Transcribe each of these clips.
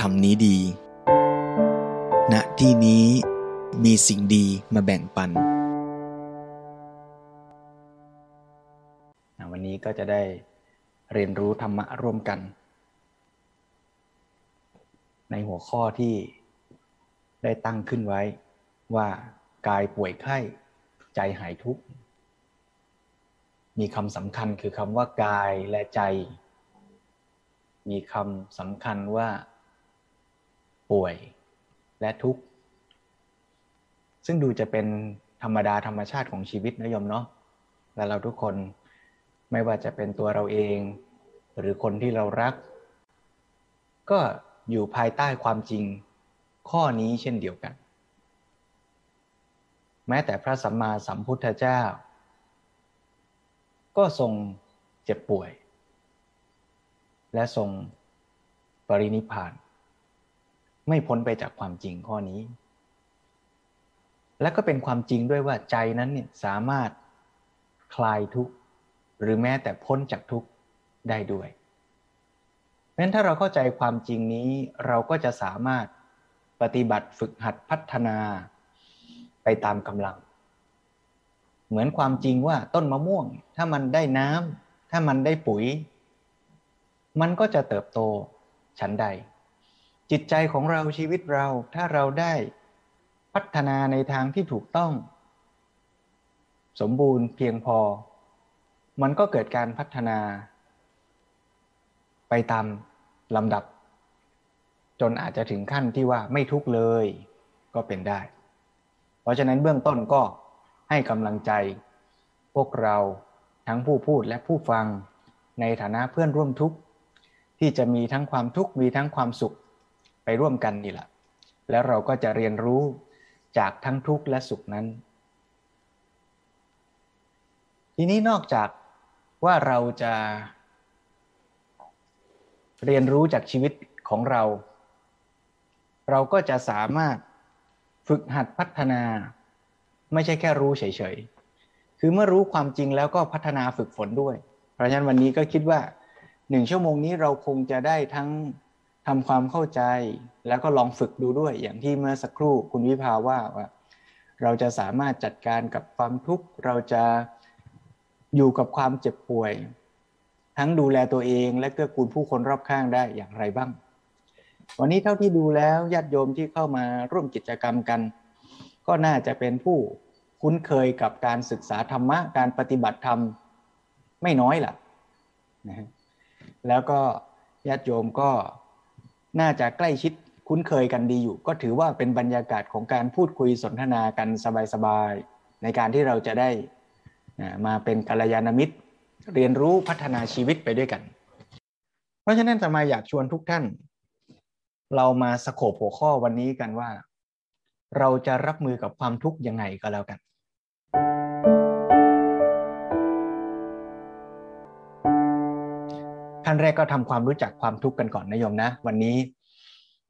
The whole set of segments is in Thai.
ทำนี้ดี ณ ที่นี้มีสิ่งดีมาแบ่งปัน วันนี้ก็จะได้เรียนรู้ธรรมะร่วมกัน ในหัวข้อที่ได้ตั้งขึ้นไว้ว่ากายป่วยไข้ ใจหายทุกข์ มีคำสำคัญคือคำว่ากายและใจ มีคำสำคัญว่า ป่วย และทุกข์ ซึ่งดูจะเป็นธรรมดาธรรมชาติของชีวิตนะยมเนาะและเราทุกคนไม่ว่าจะเป็นตัวเราเอง หรือคนที่เรารัก ก็อยู่ภายใต้ความจริงข้อนี้เช่นเดียวกัน แม้แต่พระสัมมาสัมพุทธเจ้า ก็ทรงเจ็บป่วย และทรงปรินิพาน ไม่พ้นไปจากความจริงข้อนี้ และก็เป็นความจริงด้วยว่าใจนั้นเนี่ยสามารถคลายทุกข์หรือแม้แต่พ้นจากทุกข์ได้ด้วยเพราะฉะนั้นถ้าเราเข้าใจความจริงนี้เราก็จะสามารถปฏิบัติฝึกหัดพัฒนาไปตามกำลัง เหมือนความจริงว่าต้นมะม่วง ถ้ามันได้น้ำถ้ามันได้ปุ๋ย มันก็จะเติบโตฉันใด จิตใจของเราชีวิตเราถ้าเราได้พัฒนาในทางที่ถูกต้อง สมบูรณ์เพียงพอ มันก็เกิดการพัฒนา ไปตามลำดับ จนอาจจะถึงขั้นที่ว่าไม่ทุกเลย ก็เป็นได้ เพราะฉะนั้นเบื้องต้นก็ให้กำลังใจ พวกเราทั้งผู้พูดและผู้ฟังในฐานะเพื่อนร่วมทุกข์ที่จะมีทั้งความทุกข์มีทั้งความสุข ไปร่วมกันนี่แหละ แล้วเราก็จะเรียนรู้จากทั้งทุกข์และสุขนั้น ทีนี้นอกจากว่าเราจะเรียนรู้จากชีวิตของเรา เราก็จะสามารถฝึกหัดพัฒนา ไม่ใช่แค่รู้เฉยๆ คือเมื่อรู้ความจริงแล้วก็พัฒนาฝึกฝนด้วย เพราะฉะนั้นวันนี้ก็คิดว่าหนึ่งชั่วโมงนี้เราคงจะได้ทั้ง ทำความเข้าใจแล้วก็ลองฝึกดูด้วย อย่างที่เมื่อสักครู่คุณวิภาว่าว่า เราจะสามารถจัดการกับความทุกข์ เราจะอยู่กับความเจ็บป่วย ทั้งดูแลตัวเองและเกื้อกูลผู้คนรอบข้างได้อย่างไรบ้าง วันนี้เท่าที่ดูแล้วญาติโยมที่เข้ามาร่วมกิจกรรมกัน ก็น่าจะเป็นผู้คุ้นเคยกับการศึกษาธรรมะการปฏิบัติธรรมไม่น้อยล่ะนะแล้วก็ญาติโยมก็ น่าจะใกล้ชิดคุ้นเคยกันดีอยู่ ก็ถือว่าเป็นบรรยากาศของการพูดคุยสนทนากันสบายๆในการที่เราจะได้มาเป็นกัลยาณมิตร เรียนรู้พัฒนาชีวิตไปด้วยกัน เพราะฉะนั้นจะมาอยากชวนทุกท่าน เรามาสโคบหัวข้อวันนี้กันว่า เราจะรับมือกับความทุกข์ยังไงก็แล้วกัน ขั้นแรกก็ทำความรู้จักความทุกข์กันก่อนนะโยมนะ วันนี้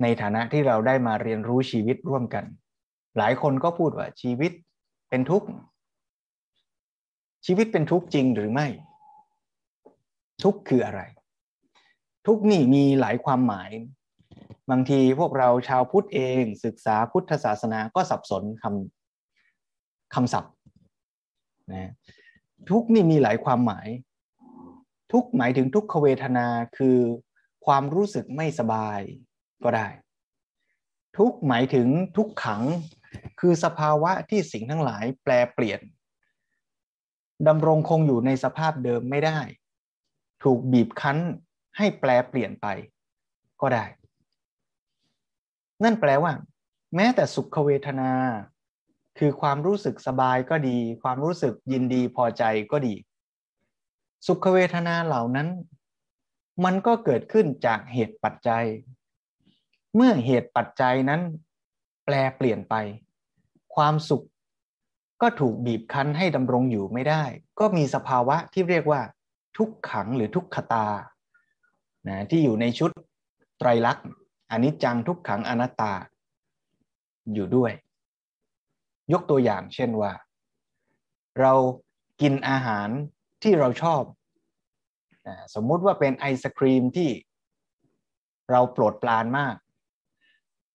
ในฐานะที่เราได้มาเรียนรู้ชีวิตร่วมกัน หลายคนก็พูดว่าชีวิตเป็นทุกข์ชีวิตเป็นทุกข์จริงหรือไม่ ทุกข์คืออะไร ทุกข์นี่มีหลายความหมาย บางทีพวกเราชาวพุทธเองศึกษาพุทธศาสนาก็สับสนคำคำศัพท์นะทุกนี่มีหลายความหมาย ทุกหมายถึงทุกขเวทนาคือความรู้สึกไม่สบายก็ได้ ทุกหมายถึงทุกขัง คือสภาวะที่สิ่งทั้งหลายแปลเปลี่ยนดำรงคงอยู่ในสภาพเดิมไม่ได้ ถูกบีบคั้นให้แปลเปลี่ยนไปก็ได้ นั่นแปลว่า แม้แต่สุขเวทนา คือความรู้สึกสบายก็ดี ความรู้สึกยินดีพอใจก็ดี สุขเวทนาเหล่านั้น มันก็เกิดขึ้นจากเหตุปัจจัย เมื่อเหตุปัจจัยนั้น แปลเปลี่ยนไป ความสุขก็ถูกบีบคั้นให้ดำรงอยู่ไม่ได้ ก็มีสภาวะที่เรียกว่า ทุกขังหรือทุกขตานะที่อยู่ในชุดไตรลักษณ์อันนี้จังทุกขังอนัตตา อยู่ด้วย ยกตัวอย่างเช่นว่า เรากินอาหาร ที่เราชอบสมมุติว่าเป็นไอศครีมที่เราโปรดปรานมาก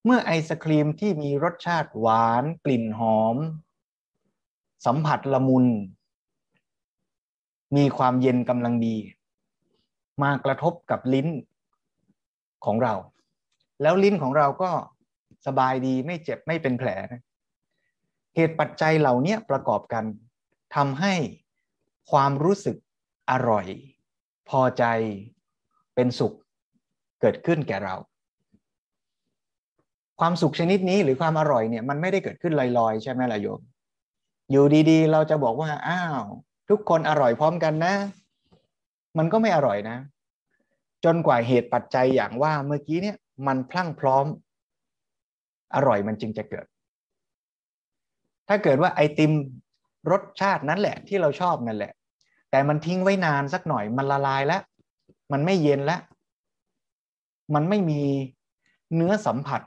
เมื่อไอศครีมที่มีรสชาติหวานกลิ่นหอม สัมผัสละมุน มีความเย็นกำลังดี มากระทบกับลิ้นของเรา แล้วลิ้นของเราก็สบายดีไม่เจ็บไม่เป็นแผล เหตุปัจจัยเหล่านี้ประกอบกันทำให้ ความรู้สึกอร่อย พอใจเป็นสุขเกิดขึ้นแก่เรา ความสุขชนิดนี้หรือความอร่อยเนี่ยมันไม่ได้เกิดขึ้นลอยๆ ใช่ไหมล่ะโยม อยู่ดีๆ เราจะบอกว่าอ้าว ทุกคนอร่อยพร้อมกันนะ มันก็ไม่อร่อยนะ จนกว่าเหตุปัจจัยอย่างว่าเมื่อกี้เนี่ยมันพลั่งพร้อม อร่อยมันจึงจะเกิด ถ้าเกิดว่าไอติม รสชาตินั้นแหละที่เราชอบนั่นแหละ แต่มันทิ้งไว้นานสักหน่อยมันละลายแล้ว มันไม่เย็นแล้ว มันไม่มีเนื้อสัมผัส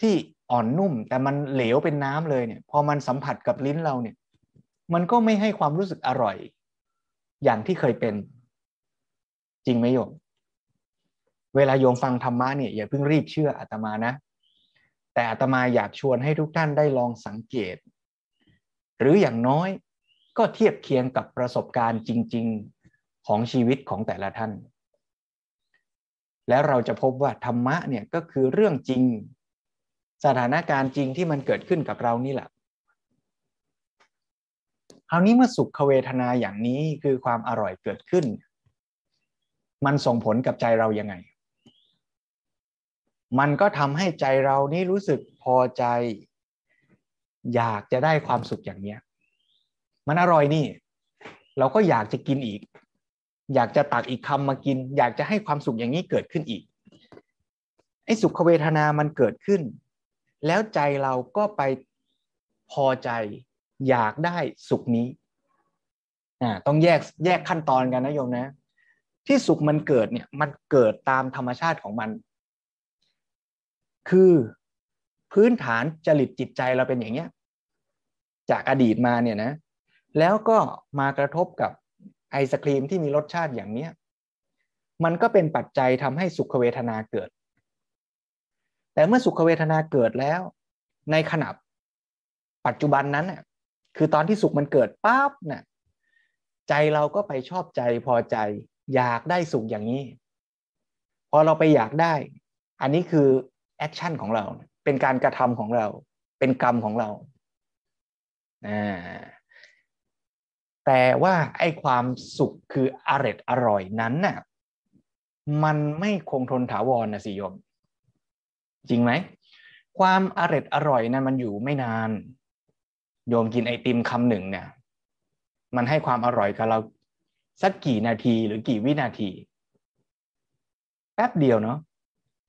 ที่อ่อนนุ่ม แต่มันเหลวเป็นน้ำเลยเนี่ย พอมันสัมผัสกับลิ้นเราเนี่ย มันก็ไม่ให้ความรู้สึกอร่อย อย่างที่เคยเป็น จริงไหมโยมเวลาโยมฟังธรรมะเนี่ยอย่าเพิ่งรีบเชื่ออาตมานะ แต่อาตมาอยากชวนให้ทุกท่านได้ลองสังเกต หรืออย่างน้อยก็เทียบเคียงกับประสบการณ์จริง ๆของชีวิตของแต่ละท่าน แล้วเราจะพบว่าธรรมะเนี่ยก็คือเรื่องจริง สถานการณ์จริงที่มันเกิดขึ้นกับเรานี่แหละคราวนี้เมื่อสุขเวทนาอย่างนี้คือความอร่อยเกิดขึ้น มันส่งผลกับใจเรายังไง มันก็ทำให้ใจเรานี่รู้สึกพอใจ อยากจะได้ความสุขอย่างเนี้ย มันอร่อยนี่ เราก็อยากจะกินอีก อยากจะตักอีกคำมากิน อยากจะให้ความสุขอย่างนี้เกิดขึ้นอีกไอ้สุขเวทนามันเกิดขึ้น แล้วใจเราก็ไปพอใจ อยากได้สุขนี้อ่าต้องแยกแยกขั้นตอนกันนะโยมนะ ที่สุขมันเกิดเนี่ยมันเกิดตามธรรมชาติของมัน คือพื้นฐานจริตจิตใจเราเป็นอย่างเนี้ย จากอดีตมาเนี่ยนะ แล้วก็มากระทบกับไอศครีมที่มีรสชาติอย่างเนี้ย มันก็เป็นปัจจัยทำให้สุขเวทนาเกิด แต่เมื่อสุขเวทนาเกิดแล้ว ในขณะปัจจุบันนั้นน่ะคือตอนที่สุขมันเกิดปั๊บน่ะใจเราก็ไปชอบใจพอใจ อยากได้สุขอย่างนี้ พอเราไปอยากได้ อันนี้คือ action ของเรา เป็นการกระทำของเรา เป็นกรรมของเรา แต่ว่าไอ้ความสุขคืออร่อยอร่อยนั้นน่ะมันไม่คงทนถาวรนะสิโยม จริงไหม ความอร่อยอร่อยนั้นมันอยู่ไม่นาน โยมกินไอติมคำหนึ่งเนี่ย มันให้ความอร่อยกับเราสักกี่นาทีหรือกี่วินาที แป๊บเดียวเนาะ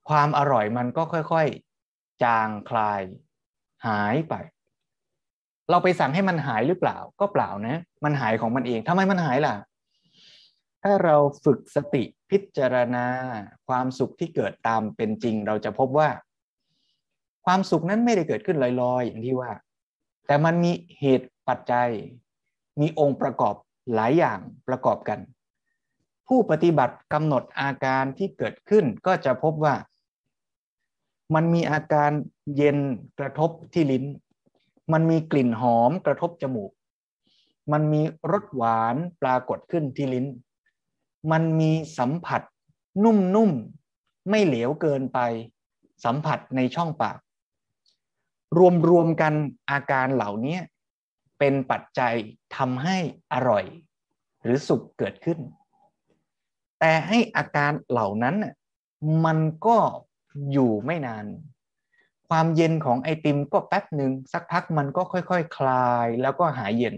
ความอร่อยมันก็ค่อยจางคลายหายไป เราไปสั่งให้มันหายหรือเปล่าก็เปล่านะ มันหายของมันเองทำไมมันหายล่ะ ถ้าเราฝึกสติพิจารณา ความสุขที่เกิดตามเป็นจริง เราจะพบว่า ความสุขนั้นไม่ได้เกิดขึ้นลอยๆ อย่างที่ว่า แต่มันมีเหตุปัจจัย มีองค์ประกอบหลายอย่างประกอบกัน ผู้ปฏิบัติกำหนดอาการที่เกิดขึ้นก็จะพบว่า มันมีอาการเย็นกระทบที่ลิ้น มันมีกลิ่นหอมกระทบจมูก มันมีรสหวานปรากฏขึ้นที่ลิ้น มันมีสัมผัส นุ่มๆ ไม่เหลวเกินไป สัมผัสในช่องปาก รวมๆกันอาการเหล่านี้เป็นปัจจัยทำให้อร่อย หรือสุขเกิดขึ้น แต่ให้อาการเหล่านั้นมันก็อยู่ไม่นาน ความเย็นของไอติมก็แป๊บหนึ่งสักพักมันก็ค่อยๆคคลายแล้วก็หายเย็น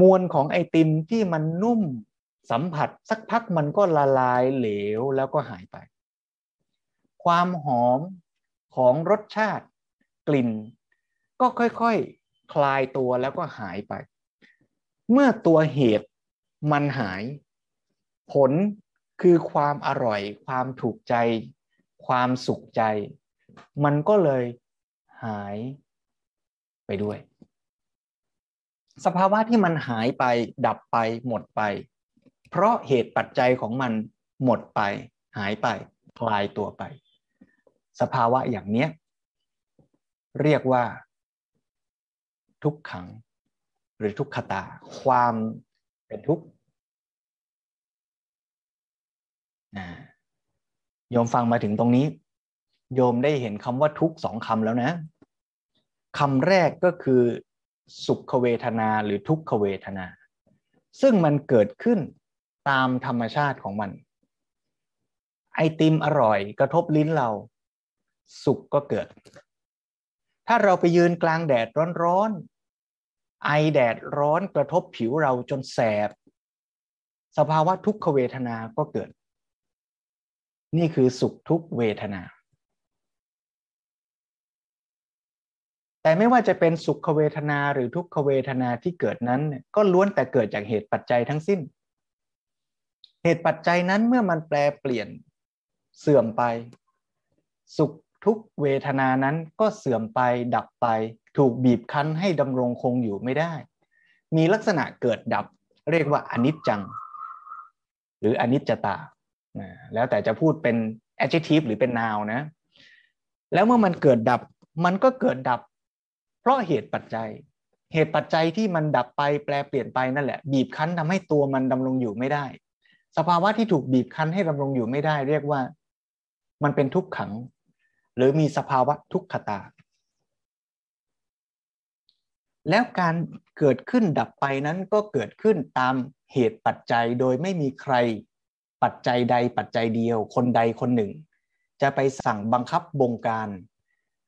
มวลของไอติมที่มันนุ่มสัมผัสสักพักมันก็ละลายเหลวแล้วก็หายไป ความหอมของรสชาติกลิ่น ก็ค่อยๆคคลายตัวแล้วก็หายไป เมื่อตัวเหตุมันหาย ผลคือความอร่อยความถูกใจ ความสุขใจ มันก็เลยหายไปด้วย สภาวะที่มันหายไปดับไปหมดไป เพราะเหตุปัจจัยของมันหมดไป หายไป คลายตัวไป สภาวะอย่างเนี้ย เรียกว่า ทุกขัง หรือทุกขตา ความเป็นทุกข์ โยมฟังมาถึงตรงนี้ โยมได้เห็นคำว่าทุกสองคำแล้วนะคำแรกก็คือสุขเวทนาหรือทุกขเวทนา ซึ่งมันเกิดขึ้นตามธรรมชาติของมัน ไอติมอร่อยกระทบลิ้นเรา สุขก็เกิด ถ้าเราไปยืนกลางแดดร้อนๆไอแดดร้อนกระทบผิวเราจนแสบ สภาวะทุกขเวทนาก็เกิด นี่คือสุขทุกเวทนา แต่ไม่ว่าจะเป็นสุขเวทนาหรือทุกขเวทนาที่เกิดนั้นก็ล้วนแต่เกิดจากเหตุปัจจัยทั้งสิ้น เหตุปัจจัยนั้นเมื่อมันแปลเปลี่ยนเสื่อมไป สุขทุกเวทนานั้นก็เสื่อมไปดับไป ถูกบีบคั้นให้ดำรงคงอยู่ไม่ได้ มีลักษณะเกิดดับเรียกว่าอนิจจัง หรืออนิจจตา แล้วแต่จะพูดเป็น adjective หรือเป็น noun นะ แล้วเมื่อมันเกิดดับมันก็เกิดดับ เพราะเหตุปัจจัย เหตุปัจจัยที่มันดับไปแปลเปลี่ยนไปนั่นแหละ บีบคั้นทำให้ตัวมันดำรงอยู่ไม่ได้ สภาวะที่ถูกบีบคั้นให้ดำรงอยู่ไม่ได้ เรียกว่า มันเป็นทุกขัง หรือมีสภาวะทุกขตา แล้วการเกิดขึ้นดับไปนั้นก็เกิดขึ้นตามเหตุปัจจัยโดยไม่มีใคร ปัจจัยใดปัจจัยเดียว คนใดคนหนึ่ง จะไปสั่งบังคับบงการ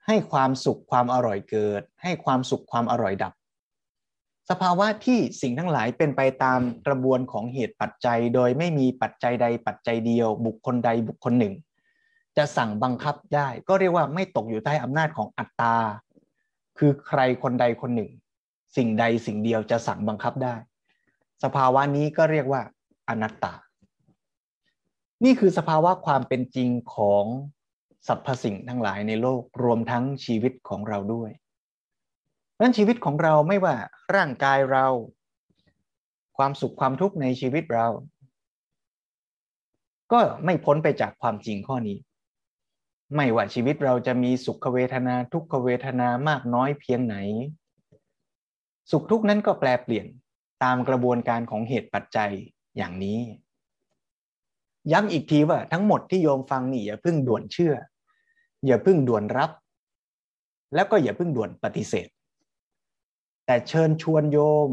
ให้ความสุขความอร่อยเกิด ให้ความสุขความอร่อยดับ สภาวะที่สิ่งทั้งหลายเป็นไปตามกระบวนของเหตุปัจจัย โดยไม่มีปัจจัยใดปัจจัยเดียว บุคคลใดบุคคลหนึ่ง จะสั่งบังคับได้ ก็เรียกว่าไม่ตกอยู่ใต้อำนาจของอัตตา คือใครคนใดคนหนึ่ง สิ่งใดสิ่งเดียวจะสั่งบังคับได้ สภาวะนี้ก็เรียกว่าอนัตตา นี่คือสภาวะความเป็นจริงของสรรพสิ่งทั้งหลายในโลกรวมทั้งชีวิตของเราด้วยนั้นชีวิตของเราไม่ว่าร่างกายเรา ความสุขความทุกข์ในชีวิตเรา ก็ไม่พ้นไปจากความจริงข้อนี้ ไม่ว่าชีวิตเราจะมีสุขเวทนาทุกขเวทนามากน้อยเพียงไหน สุขทุกข์นั้นก็แปลเปลี่ยนตามกระบวนการของเหตุปัจจัยอย่างนี้ ย้ำอีกทีว่าทั้งหมดที่โยมฟังนี่อย่าเพิ่งด่วนเชื่อ อย่าพึ่งด่วนรับ แล้วก็อย่าพึ่งด่วนปฏิเสธ แต่เชิญชวนโยม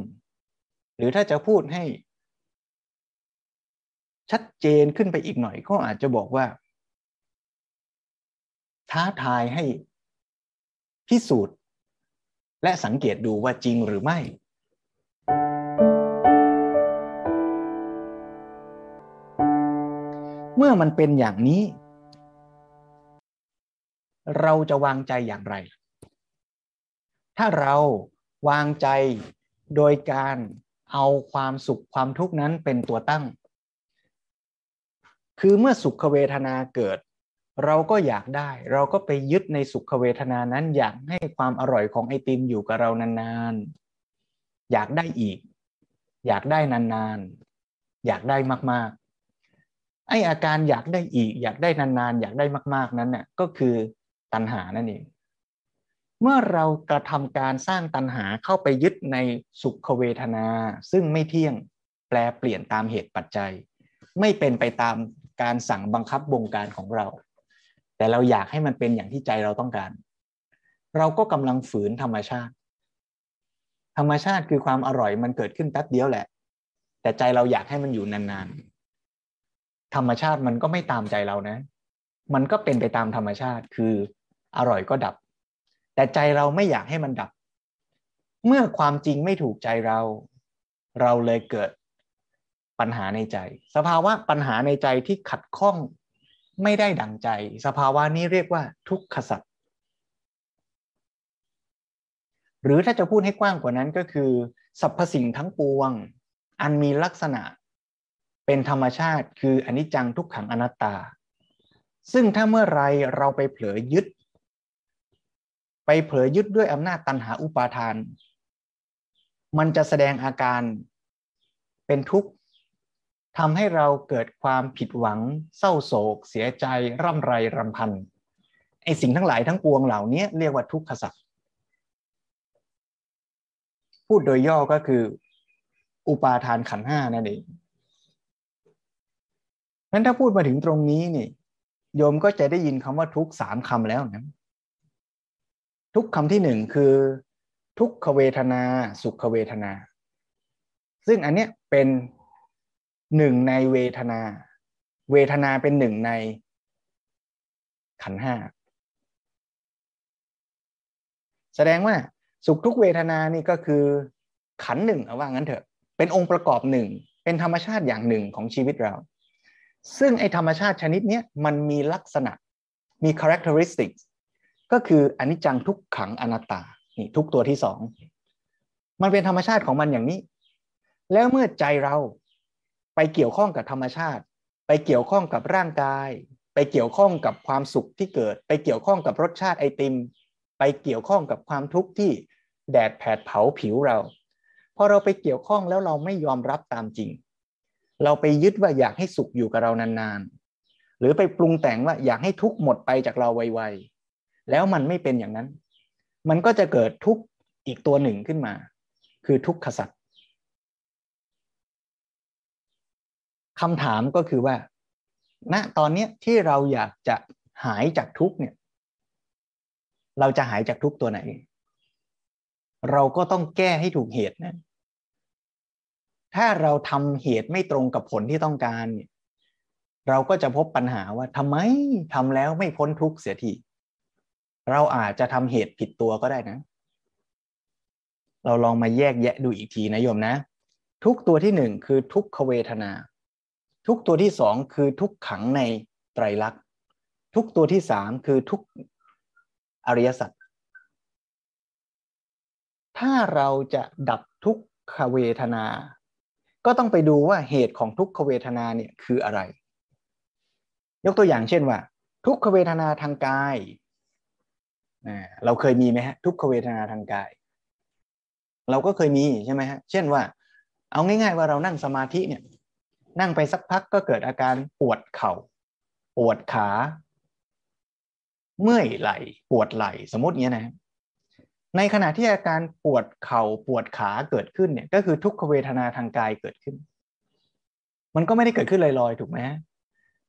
หรือถ้าจะพูดให้ ชัดเจนขึ้นไปอีกหน่อยก็อาจจะบอกว่า ท้าทายให้พิสูจน์ และสังเกตดูว่าจริงหรือไม่ เมื่อมันเป็นอย่างนี้ เราจะวางใจอย่างไร ถ้าเราวางใจโดยการเอาความสุขความทุกข์นั้นเป็นตัวตั้ง คือเมื่อสุขเวทนาเกิด เราก็อยากได้ เราก็ไปยึดในสุขเวทนานั้น อยากให้ความอร่อยของไอติมอยู่กับเรานานๆ อยากได้อีก อยากได้นานๆ อยากได้มากๆ ไออาการอยากได้อีก อยากได้นานๆ อยากได้มาก ๆนั้นเนี่ยก็คือตัณหานั่นเอง เมื่อเรากระทำการสร้างตัณหาเข้าไปยึดในสุขเวทนา ซึ่งไม่เที่ยงแปลเปลี่ยนตามเหตุปัจจัย ไม่เป็นไปตามการสั่งบังคับบงการของเรา แต่เราอยากให้มันเป็นอย่างที่ใจเราต้องการ เราก็กำลังฝืนธรรมชาติ ธรรมชาติคือความอร่อยมันเกิดขึ้นแป๊บเดียวแหละ แต่ใจเราอยากให้มันอยู่นานๆ ธรรมชาติมันก็ไม่ตามใจเรานะ มันก็เป็นไปตามธรรมชาติคืออร่อยก็ดับ แต่ใจเราไม่อยากให้มันดับ เมื่อความจริงไม่ถูกใจเรา เราเลยเกิดปัญหาในใจ สภาวะปัญหาในใจที่ขัดข้องไม่ได้ดังใจ สภาวะนี้เรียกว่าทุกขสัตว์หรือถ้าจะพูดให้กว้างกว่านั้นก็คือสรรพสิ่งทั้งปวง อันมีลักษณะ เป็นธรรมชาติคืออนิจจังทุกขังอนัตตา ซึ่งถ้าเมื่อไรเราไปเผลอยึด ไปเผลอยึดด้วยอำนาจตันหาอุปาทาน มันจะแสดงอาการเป็นทุกข์ทำให้เราเกิดความผิดหวัง เศร้าโศก เสียใจ ร่ำไรรำพันไอสิ่งทั้งหลายทั้งปวงเหล่านี้เรียกว่าทุกขสัตว์พูดโดยย่อก็คือ อุปาทานขันห้านั่นเอง นั้นถ้าพูดมาถึงตรงนี้นี่โยมก็จะได้ยินคำว่าทุกสามคำแล้วนะทุกคำที่หนึ่งคือ ทุกขเวทนา สุขเวทนา ซึ่งอันเนี้ยเป็นหนึ่งในเวทนา เวทนาเป็นหนึ่งในขันห้าแสดงว่าสุขทุกเวทนานี่ก็คือขันหนึ่งเอาว่างั้นเถอะ เป็นองค์ประกอบหนึ่ง เป็นธรรมชาติอย่างหนึ่งของชีวิตเรา ซึ่งไอธรรมชาติชนิดนี้มันมีลักษณะมี characteristics ก็คืออนิจจังทุกขังอนัตตานี่ทุกตัวที่สองมันเป็นธรรมชาติของมันอย่างนี้ แล้วเมื่อใจเราไปเกี่ยวข้องกับธรรมชาติ ไปเกี่ยวข้องกับร่างกาย ไปเกี่ยวข้องกับความสุขที่เกิด ไปเกี่ยวข้องกับรสชาติไอติม ไปเกี่ยวข้องกับความทุกข์ที่แดดแผดเผาผิวเราพอเราไปเกี่ยวข้องแล้วเราไม่ยอมรับตามจริง เราไปยึดว่าอยากให้สุขอยู่กับเรานานๆ หรือไปปรุงแต่งว่าอยากให้ทุกข์หมดไปจากเราไวๆ แล้วมันไม่เป็นอย่างนั้น มันก็จะเกิดทุกข์อีกตัวหนึ่งขึ้นมา คือทุกขสัตว์คำถามก็คือว่า ณตอนนี้ที่เราอยากจะหายจากทุกข์เนี่ย เราจะหายจากทุกข์ตัวไหน เราก็ต้องแก้ให้ถูกเหตุนะ ถ้าเราทำเหตุไม่ตรงกับผลที่ต้องการเนี่ยเราก็จะพบปัญหาว่าทำไมทำแล้วไม่พ้นทุกข์เสียทีเราอาจจะทำเหตุผิดตัวก็ได้นะ เราลองมาแยกแยะดูอีกทีนะโยมนะ ทุกตัวที่หนึ่งคือทุกขเวทนา ทุกตัวที่สองคือทุกขังในไตรลักษณ์ทุกตัวที่สามคือทุกอริยสัจถ้าเราจะดับทุกขเวทนา ก็ต้องไปดูว่าเหตุของทุกขเวทนาเนี่ยคืออะไร ยกตัวอย่างเช่นว่า ทุกขเวทนาทางกายเราเคยมีไหมฮะทุกขเวทนาทางกาย เราก็เคยมีใช่ไหมฮะเช่นว่า เอาง่าย ๆ ว่าเรานั่งสมาธิเนี่ย นั่งไปสักพักก็เกิดอาการปวดเขา่าปวดขา เมื่อยไหล่ปวดไหล่สมมติเงี้ยนะ ในขณะที่อาการปวดเข่าปวดขาเกิดขึ้นเนี่ย ก็คือทุกขเวทนาทางกายเกิดขึ้น มันก็ไม่ได้เกิดขึ้นลอยๆถูกไหม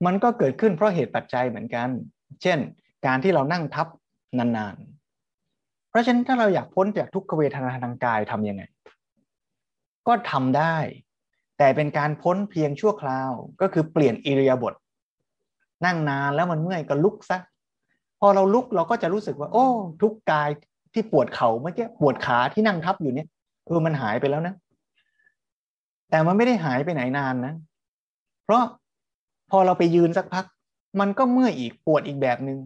มันก็เกิดขึ้นเพราะเหตุปัจจัยเหมือนกัน เช่น การที่เรานั่งทับนานๆ เพราะฉะนั้นถ้าเราอยากพ้นจากทุกขเวทนาทางกายทํำยังไง ก็ทำได้ แต่เป็นการพ้นเพียงชั่วคราว ก็คือเปลี่ยนอิริยาบถนั่งนานแล้วมันเมื่อยก็ลุกซะพอเราลุกเราก็จะรู้สึกว่า โอ้ ทุกกาย ที่ปวดเข่าเมื่อกี้ปวดขาที่นั่งทับอยู่เนี่ยเออมันหายไปแล้วนะ แต่มันไม่ได้หายไปไหนนานนะ เพราะพอเราไปยืนสักพัก มันก็เมื่อยอีกปวดอีกแบบหนึง่ง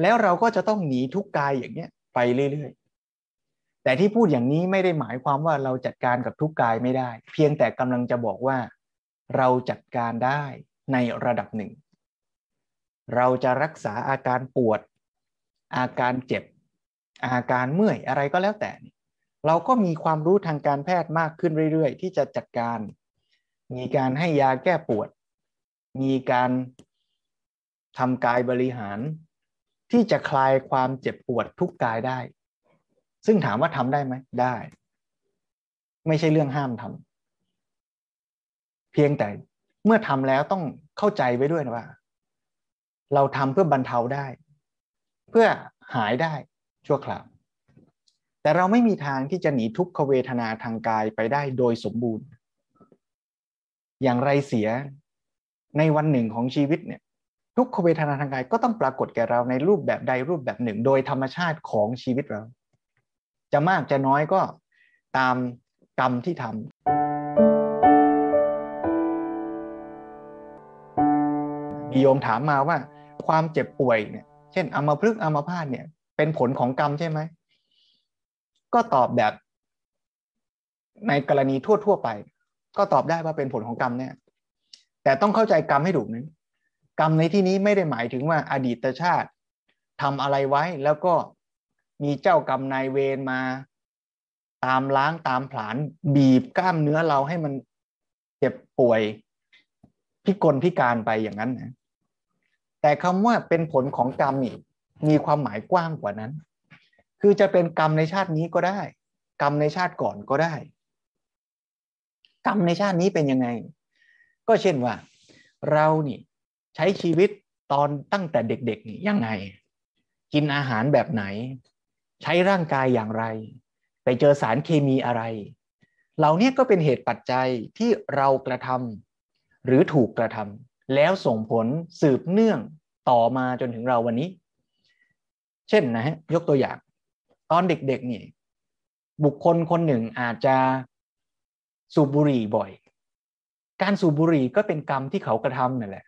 แล้วเราก็จะต้องหนีทุกกายอย่างเนี้ยไปเรื่อยๆ แต่ที่พูดอย่างนี้ไม่ได้หมายความว่าเราจัดการกับทุกกายไม่ได้ เพียงแต่กำลังจะบอกว่า เราจัดการได้ในระดับหนึ่ง เราจะรักษาอาการปวด อาการเจ็บ อาการเมื่อยอะไรก็แล้วแต่ เราก็มีความรู้ทางการแพทย์มากขึ้นเรื่อย ๆ ที่จะจัดการ มีการให้ยาแก้ปวด มีการทำกายบริหาร ที่จะคลายความเจ็บปวดทุกกายได้ ซึ่งถามว่าทำได้ไหมได้ ไม่ใช่เรื่องห้ามทำเพียงแต่เมื่อทำแล้วต้องเข้าใจไว้ด้วยนะว่า เราทำเพื่อบรรเทาได้ เพื่อหายได้ ชั่วคราว แต่เราไม่มีทางที่จะหนีทุกขเวทนาทางกายไปได้โดยสมบูรณ์ อย่างไรเสียในวันหนึ่งของชีวิตเนี่ยทุกขเวทนาทางกายก็ต้องปรากฏแก่เราในรูปแบบใดรูปแบบหนึ่ง โดยธรรมชาติของชีวิตเรา จะมากจะน้อยก็ตามกรรมที่ทำมีโยมถามมาว่า ความเจ็บป่วยเนี่ย เช่นอัมพฤกษ์อัมพาตเนี่ย เป็นผลของกรรมใช่ไหม ก็ตอบแบบในกรณีทั่ว ๆ ไป ก็ตอบได้ว่าเป็นผลของกรรมเนี่ย แต่ต้องเข้าใจกรรมให้ถูกนะกรรมในที่นี้ไม่ได้หมายถึงว่าอดีตชาติทำอะไรไว้แล้วก็มีเจ้ากรรมนายเวรมาตามล้างตามผลาญบีบกล้ามเนื้อเราให้มันเจ็บป่วยพิกลพิการไปอย่างนั้นนะแต่คำว่าเป็นผลของกรรมนี่ มีความหมายกว้างกว่านั้น คือจะเป็นกรรมในชาตินี้ก็ได้ กรรมในชาติก่อนก็ได้ กรรมในชาตินี้เป็นยังไง ก็เช่นว่า เรานี่ใช้ชีวิตตอนตั้งแต่เด็กๆนี่ยังไง กินอาหารแบบไหน ใช้ร่างกายอย่างไร ไปเจอสารเคมีอะไร เหล่านี้ก็เป็นเหตุปัจจัยที่เรากระทำหรือถูกกระทำแล้วส่งผลสืบเนื่องต่อมาจนถึงเราวันนี้ เช่นนะฮะยกตัวอย่าง ตอนเด็กๆนี่ บุคคลคนหนึ่งอาจจะสูบบุหรี่บ่อย การสูบบุหรี่ก็เป็นกรรมที่เขากระทำนั่นแหละ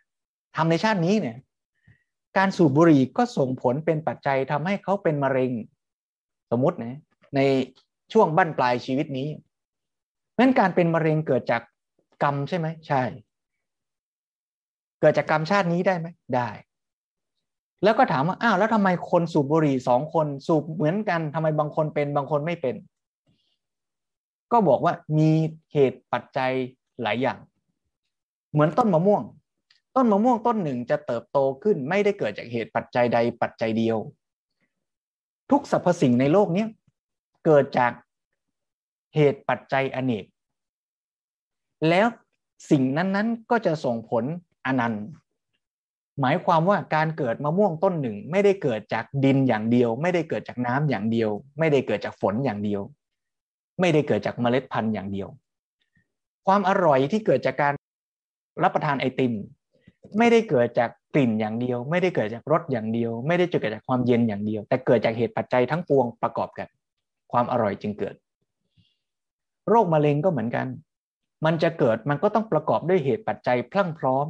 ทำในชาตินี้เนี่ย การสูบบุหรี่ก็ส่งผลเป็นปัจจัยทำให้เขาเป็นมะเร็ง สมมตินะในช่วงบั้นปลายชีวิตนี้นั้นการเป็นมะเร็งเกิดจากกรรมใช่ไหมใช่ เกิดจากกรรมชาตินี้ได้ไหมได้ แล้วก็ถามว่าอ้าวแล้วทำไมคนสูบบุหรี่สองคนสูบเหมือนกันทำไมบางคนเป็นบางคนไม่เป็น ก็บอกว่ามีเหตุปัจจัยหลายอย่าง เหมือนต้นมะม่วง ต้นมะม่วงต้นหนึ่งจะเติบโตขึ้นไม่ได้เกิดจากเหตุปัจจัยใดปัจจัยเดียว ทุกสรรพสิ่งในโลกนี้เกิดจากเหตุปัจจัยอเนก แล้วสิ่งนั้นๆก็จะส่งผลอนันต์ หมายความว่าการเกิดมะม่วงต้นหนึ่ง ไม่ได้เกิดจากดินอย่างเดียว ไม่ได้เกิดจากน้ำอย่างเดียว ไม่ได้เกิดจากฝนอย่างเดียว ไม่ได้เกิดจากเมล็ดพันธุ์อย่างเดียว ความอร่อยที่เกิดจากการรับประทานไอติม ไม่ได้เกิดจากกลิ่นอย่างเดียว ไม่ได้เกิดจากรสอย่างเดียว ไม่ได้เกิดจากความเย็นอย่างเดียว แต่เกิดจากเหตุปัจจัยทั้งปวงประกอบกัน ความอร่อยจึงเกิด โรคมะเร็งก็เหมือนกัน มันจะเกิดมันก็ต้องประกอบด้วยเหตุปัจจัยพลั่งพร้อม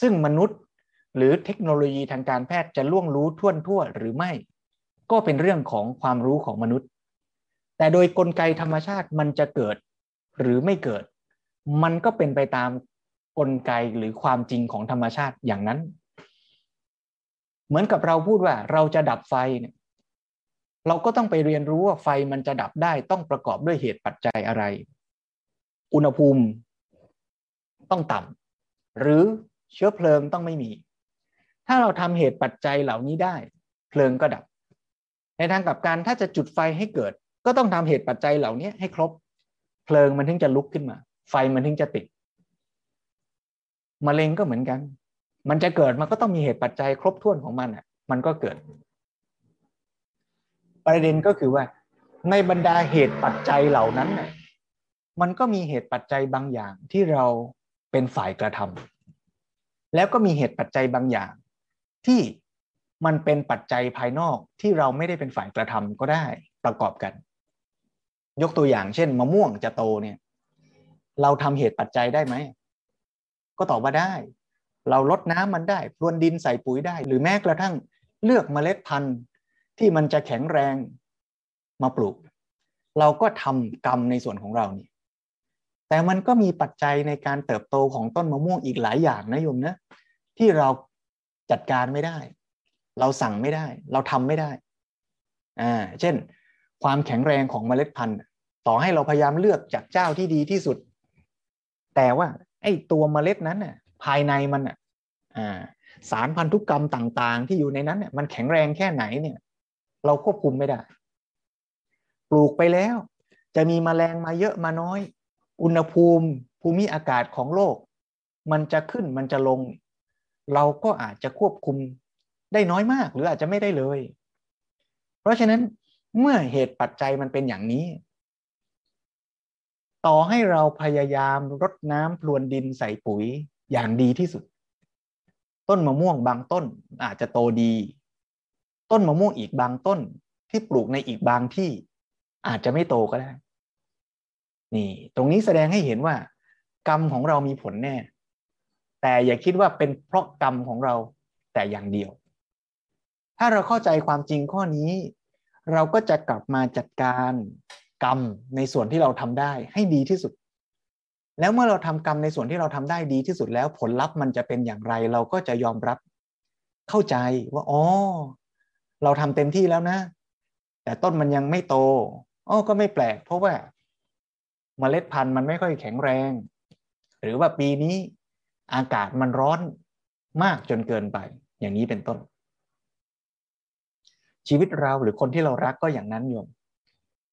ซึ่งมนุษย์หรือเทคโนโลยีทางการแพทย์จะล่วงรู้ท่วนทั่วหรือไม่ ก็เป็นเรื่องของความรู้ของมนุษย์ แต่โดยกลไกธรรมชาติมันจะเกิดหรือไม่เกิด มันก็เป็นไปตามกลไกหรือความจริงของธรรมชาติอย่างนั้น เหมือนกับเราพูดว่าเราจะดับไฟเนี่ยเราก็ต้องไปเรียนรู้ว่าไฟมันจะดับได้ต้องประกอบด้วยเหตุปัจจัยอะไร อุณหภูมิ ต้องต่ำหรือ เชื้อเพลิงต้องไม่มี ถ้าเราทำเหตุปัจจัยเหล่านี้ได้ เพลิงก็ดับ ในทางกลับกันถ้าจะจุดไฟให้เกิด ก็ต้องทำเหตุปัจจัยเหล่านี้ให้ครบ เพลิงมันถึงจะลุกขึ้นมา ไฟมันถึงจะติดมะเร็งก็เหมือนกัน มันจะเกิดมันก็ต้องมีเหตุปัจจัยครบถ้วนของมันอะ มันก็เกิด ประเด็นก็คือว่า ในบรรดาเหตุปัจจัยเหล่านั้นน่ยมันก็มีเหตุปัจจัยบางอย่างที่เราเป็นฝ่ายกระทำ แล้วก็มีเหตุปัจจัยบางอย่าง ที่มันเป็นปัจจัยภายนอกที่เราไม่ได้เป็นฝ่ายกระทำก็ได้ประกอบกัน ยกตัวอย่างเช่น มะม่วงจะโตเนี่ย เราทำเหตุปัจจัยได้ไหมก็ตอบว่าได้ เราลดน้ำมันได้พรวนดินใส่ปุ๋ยได้ หรือแม้กระทั่งเลือกเมล็ดพันธุ์ที่มันจะแข็งแรงมาปลูก เราก็ทำกรรมในส่วนของเรานี่ แต่มันก็มีปัจจัยในการเติบโตของต้นมะม่วงอีกหลายอย่างนะโยมนะที่เราจัดการไม่ได้ เราสั่งไม่ได้ เราทำไม่ได้อ่าเช่น ความแข็งแรงของเมล็ดพันธุ์ ต่อให้เราพยายามเลือกจากเจ้าที่ดีที่สุด แต่ว่าไอ้ตัวเมล็ดนั้นน่ะภายในมันอะอ่าสารพันธุกรรมต่างๆ ที่อยู่ในนั้นเนี่ยมันแข็งแรงแค่ไหนเนี่ย เราควบคุมไม่ได้ ปลูกไปแล้ว จะมีมแมลงมาเยอะมาน้อย อุณหภูมิภูมิอากาศของโลก มันจะขึ้นมันจะลง เราก็อาจจะควบคุมได้น้อยมากหรืออาจจะไม่ได้เลย เพราะฉะนั้นเมื่อเหตุปัจจัยมันเป็นอย่างนี้ ต่อให้เราพยายามรดน้ำพรวนดินใส่ปุ๋ยอย่างดีที่สุด ต้นมะม่วงบางต้นอาจจะโตดี ต้นมะม่วงอีกบางต้นที่ปลูกในอีกบางที่อาจจะไม่โตก็ได้ นี่ ตรงนี้แสดงให้เห็นว่า กรรมของเรามีผลแน่ แต่อย่าคิดว่าเป็นเพราะกรรมของเราแต่อย่างเดียว ถ้าเราเข้าใจความจริงข้อนี้ เราก็จะกลับมาจัดการกรรมในส่วนที่เราทำได้ให้ดีที่สุด แล้วเมื่อเราทำกรรมในส่วนที่เราทำได้ดีที่สุดแล้วผลลัพธ์มันจะเป็นอย่างไร เราก็จะยอมรับ เข้าใจว่าอ๋อเราทำเต็มที่แล้วนะ แต่ต้นมันยังไม่โตอ๋อก็ไม่แปลก เพราะว่า เมล็ดพันธุ์มันไม่ค่อยแข็งแรง หรือว่าปีนี้อากาศมันร้อนมากจนเกินไป อย่างนี้เป็นต้น ชีวิตเราหรือคนที่เรารักก็อย่างนั้นโยม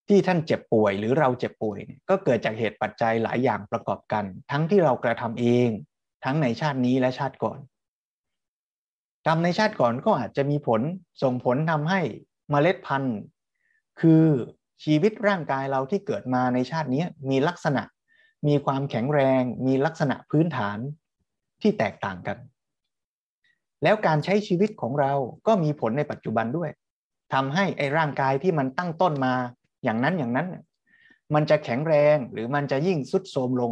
ที่ท่านเจ็บป่วยหรือเราเจ็บป่วยเนี่ยก็เกิดจากเหตุปัจจัยหลายอย่างประกอบกัน ทั้งที่เรากระทำเอง ทั้งในชาตินี้และชาติก่อนกรรมในชาติก่อนก็อาจจะมีผลส่งผลทำให้เมล็ดพันธุ์ คือ ชีวิตร่างกายเราที่เกิดมาในชาตินี้มีลักษณะ มีความแข็งแรง มีลักษณะพื้นฐานที่แตกต่างกัน แล้วการใช้ชีวิตของเราก็มีผลในปัจจุบันด้วยทำให้ไอ้ร่างกายที่มันตั้งต้นมาอย่างนั้นอย่างนั้น มันจะแข็งแรงหรือมันจะยิ่งสุดโทรมลง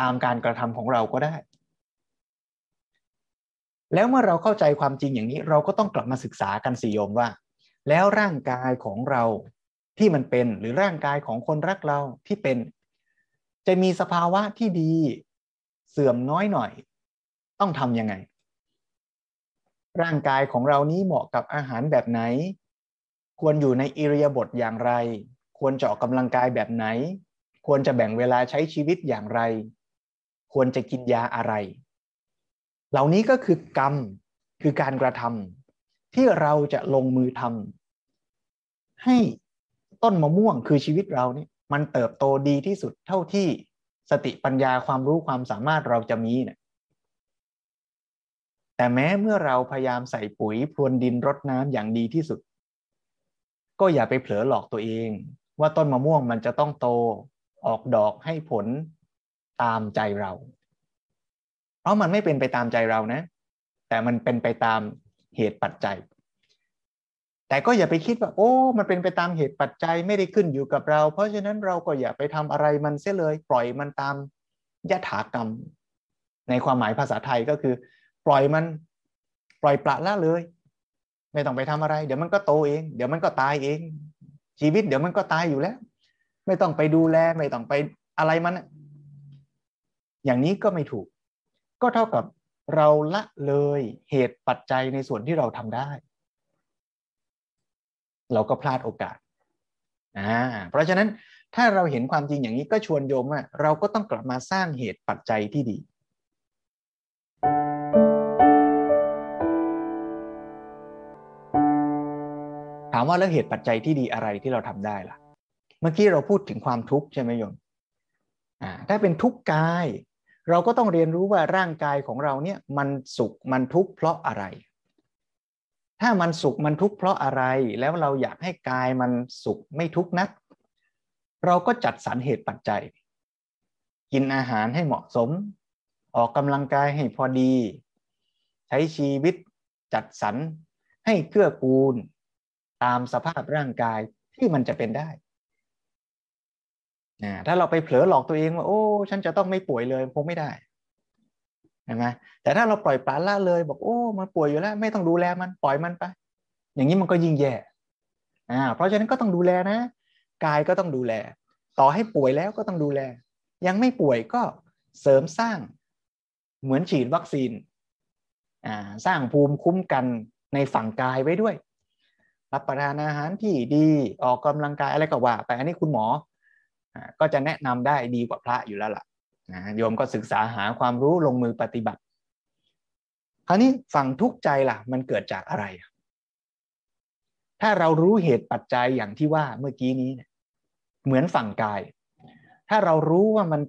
ตามการกระทำของเราก็ได้ แล้วเมื่อเราเข้าใจความจริงอย่างนี้ เราก็ต้องกลับมาศึกษากันสิโยมว่า แล้วร่างกายของเรา ที่มันเป็นหรือร่างกายของคนรักเราที่เป็น จะมีสภาวะที่ดีเสื่อมน้อยหน่อย ต้องทำยังไง ร่างกายของเรานี้เหมาะกับอาหารแบบไหน ควรอยู่ในอิริยาบถอย่างไร ควรจะออกกำลังกายแบบไหน ควรจะแบ่งเวลาใช้ชีวิตอย่างไร ควรจะกินยาอะไร เหล่านี้ก็คือกรรมคือการกระทำที่เราจะลงมือทำให้ ต้นมะม่วงคือชีวิตเรานี่มันเติบโตดีที่สุดเท่าที่สติปัญญาความรู้ความสามารถเราจะมีเนี่ยแต่แม้เมื่อเราพยายามใส่ปุ๋ยพรวนดินรดน้ำอย่างดีที่สุด ก็อย่าไปเผลอหลอกตัวเอง ว่าต้นมะม่วงมันจะต้องโตออกดอกให้ผลตามใจเรา เพราะมันไม่เป็นไปตามใจเรานะ แต่มันเป็นไปตามเหตุปัจจัย แต่ก็อย่าไปคิดว่า โอ้ มันเป็นไปตามเหตุปัจจัยไม่ได้ขึ้นอยู่กับเรา เพราะฉะนั้นเราก็อย่าไปทำอะไรมันเสียเลย ปล่อยมันตามยถากรรม ในความหมายภาษาไทยก็คือ ปล่อยมันปล่อยปละละเลย ไม่ต้องไปทำอะไร เดี๋ยวมันก็โตเอง เดี๋ยวมันก็ตายเอง ชีวิต เดี๋ยวมันก็ตายอยู่แล้ว ไม่ต้องไปดูแลไม่ต้องไปอะไรมัน อย่างนี้ก็ไม่ถูก ก็เท่ากับเราละเลยเหตุปัจจัยในส่วนที่เราทำได้ เราก็พลาดโอกาสอ่าเพราะฉะนั้นถ้าเราเห็นความจริงอย่างนี้ก็ชวนโยมว่าเราก็ต้องกลับมาสร้างเหตุปัจจัยที่ดีถามว่าแล้วเหตุปัจจัยที่ดีอะไรที่เราทำได้ล่ะ เมื่อกี้เราพูดถึงความทุกข์ใช่ไหมโยมอ่าถ้าเป็นทุกข์กาย เราก็ต้องเรียนรู้ว่าร่างกายของเราเนี่ยมันสุขมันทุกข์เพราะอะไร ถ้ามันสุขมันทุกข์เพราะอะไรแล้วเราอยากให้กายมันสุขไม่ทุกข์นัก เราก็จัดสรรเหตุปัจจัย กินอาหารให้เหมาะสม ออกกำลังกายให้พอดี ใช้ชีวิตจัดสรรให้เกื้อกูล ตามสภาพร่างกายที่มันจะเป็นได้ถ้าเราไปเผลอหลอกตัวเองว่าโอ้ ฉันจะต้องไม่ป่วยเลยคงไม่ได้ ใช่ไหมแต่ถ้าเราปล่อยปละละเลยบอกโอ้มันป่วยอยู่แล้ว ไม่ต้องดูแลมันปล่อยมันไป อย่างนี้มันก็ยิ่งแย่อ่าเพราะฉะนั้นก็ต้องดูแลนะ กายก็ต้องดูแล ต่อให้ป่วยแล้วก็ต้องดูแล ยังไม่ป่วยก็เสริมสร้างเหมือนฉีดวัคซีนอ่าสร้างภูมิคุ้มกันในฝั่งกายไว้ด้วย รับประทานอาหารที่ดีออกกำลังกายอะไรก็ว่าไปอันนี้คุณหมออก็จะแนะนำได้ดีกว่าพระอยู่แล้วล่ะ นะโยมก็ศึกษาหาความรู้ลงมือปฏิบัติ คราวนี้ฝั่งทุกข์ใจล่ะ มันเกิดจากอะไร ถ้าเรารู้เหตุปัจจัยอย่างที่ว่าเมื่อกี้นี้เนี่ยเหมือนฝั่งกาย ถ้าเรารู้ว่ามัน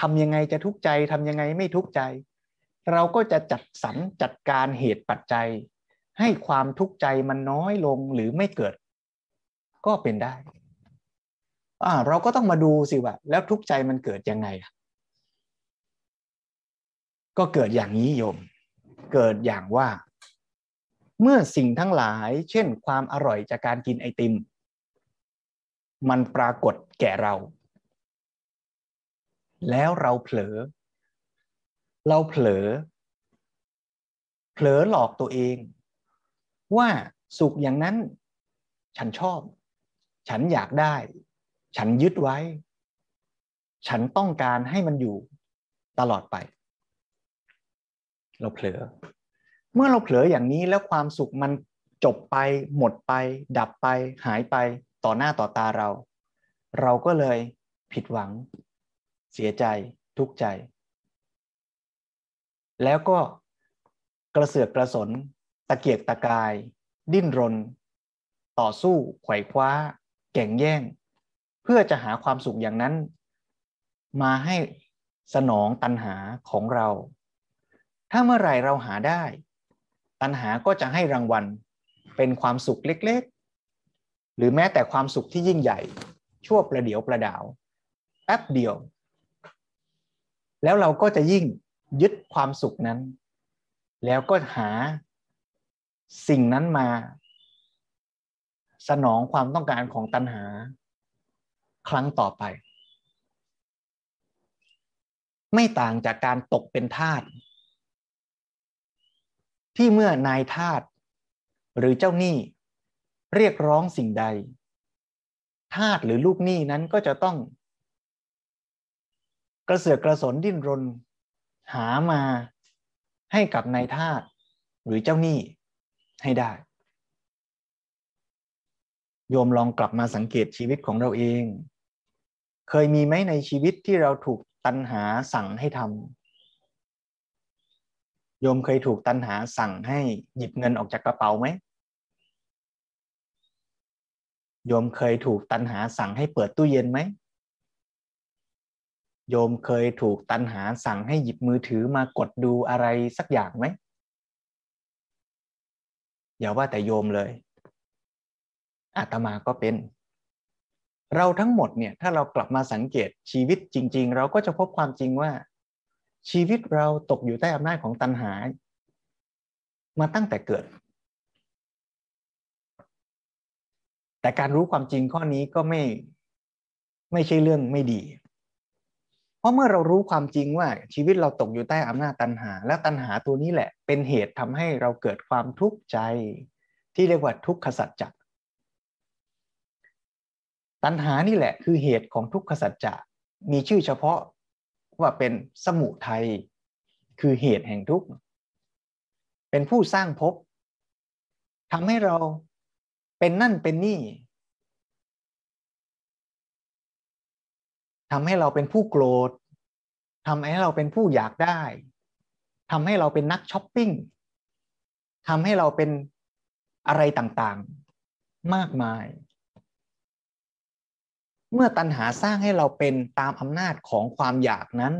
ทำยังไงจะทุกข์ใจทำยังไงไม่ทุกข์ใจ เราก็จะจัดสรรจัดการเหตุปัจจัย ให้ความทุกข์ใจมันน้อยลงหรือไม่เกิด ก็เป็นได้อ่าเราก็ต้องมาดูสิว่าแล้วทุกข์ใจมันเกิดยังไง ก็เกิดอย่างนี้โยม เกิดอย่างว่า เมื่อสิ่งทั้งหลาย เช่น ความอร่อยจากการกินไอติม มันปรากฏแก่เรา แล้วเราเผลอ เราเผลอ เผลอหลอกตัวเอง ว่าสุขอย่างนั้น ฉันชอบ ฉันอยากได้ ฉันยึดไว้ ฉันต้องการให้มันอยู่ตลอดไป เราเผลอ เมื่อเราเผลออย่างนี้แล้วความสุขมันจบไป หมดไป ดับไป หายไปต่อหน้าต่อตาเรา เราก็เลยผิดหวัง เสียใจ ทุกข์ใจ แล้วก็กระเสือกกระสน ตะเกียกตะกาย ดิ้นรน ต่อสู้ไขว่คว้า แก่งแย่ง เพื่อจะหาความสุขอย่างนั้น มาให้สนองตัณหาของเรา ถ้าเมื่อไหร่เราหาได้ ตัณหาก็จะให้รางวัลเป็นความสุขเล็กๆ หรือแม้แต่ความสุขที่ยิ่งใหญ่ ชั่วประเดียวประดาวแป๊บเดียว แล้วเราก็จะยิ่งยึดความสุขนั้น แล้วก็หาสิ่งนั้นมา สนองความต้องการของตัณหา ครั้งต่อไป ไม่ต่างจากการตกเป็นทาส ที่เมื่อนายทาสหรือเจ้าหนี้เรียกร้องสิ่งใด ทาสหรือลูกหนี้นั้นก็จะต้อง กระเสือกกระสนดิ้นรน หามาให้กับนายทาสหรือเจ้าหนี้ให้ได้ โยมลองกลับมาสังเกตชีวิตของเราเอง เคยมีไหมในชีวิตที่เราถูกตันหาสั่งให้ทำ โยมเคยถูกตันหาสั่งให้หยิบเงินออกจากกระเป๋าไหมโยมเคยถูกตันหาสั่งให้เปิดตู้เย็นไหมโยมเคยถูกตันหาสั่งให้หยิบมือถือมากดดูอะไรสักอย่างไหมอย่าว่าแต่โยมเลย อาตมาก็เป็น เราทั้งหมดเนี่ย ถ้าเรากลับมาสังเกตชีวิตจริง ๆ เราก็จะพบความจริงว่า ชีวิตเราตกอยู่ใต้อำนาจของตัณหา มาตั้งแต่เกิด แต่การรู้ความจริงข้อนี้ก็ไม่ไม่ใช่เรื่องไม่ดี เพราะเมื่อเรารู้ความจริงว่าชีวิตเราตกอยู่ใต้อำนาจตัณหา และตัณหาตัวนี้แหละ เป็นเหตุทำให้เราเกิดความทุกข์ใจ ที่เรียกว่าทุกขสัจจะตัณหานี่แหละคือเหตุของทุกขสัจจะมีชื่อเฉพาะ ว่าเป็นสมุทัยคือเหตุแห่งทุกข์ เป็นผู้สร้างภพทำให้เราเป็นนั่นเป็นนี่ทำให้เราเป็นผู้โกรธทำให้เราเป็นผู้อยากได้ทำให้เราเป็นนักช้อปปิ้งทำให้เราเป็นอะไรต่างๆ มากมาย เมื่อตัณหาสร้างให้เราเป็นตามอำนาจของความอยากนั้น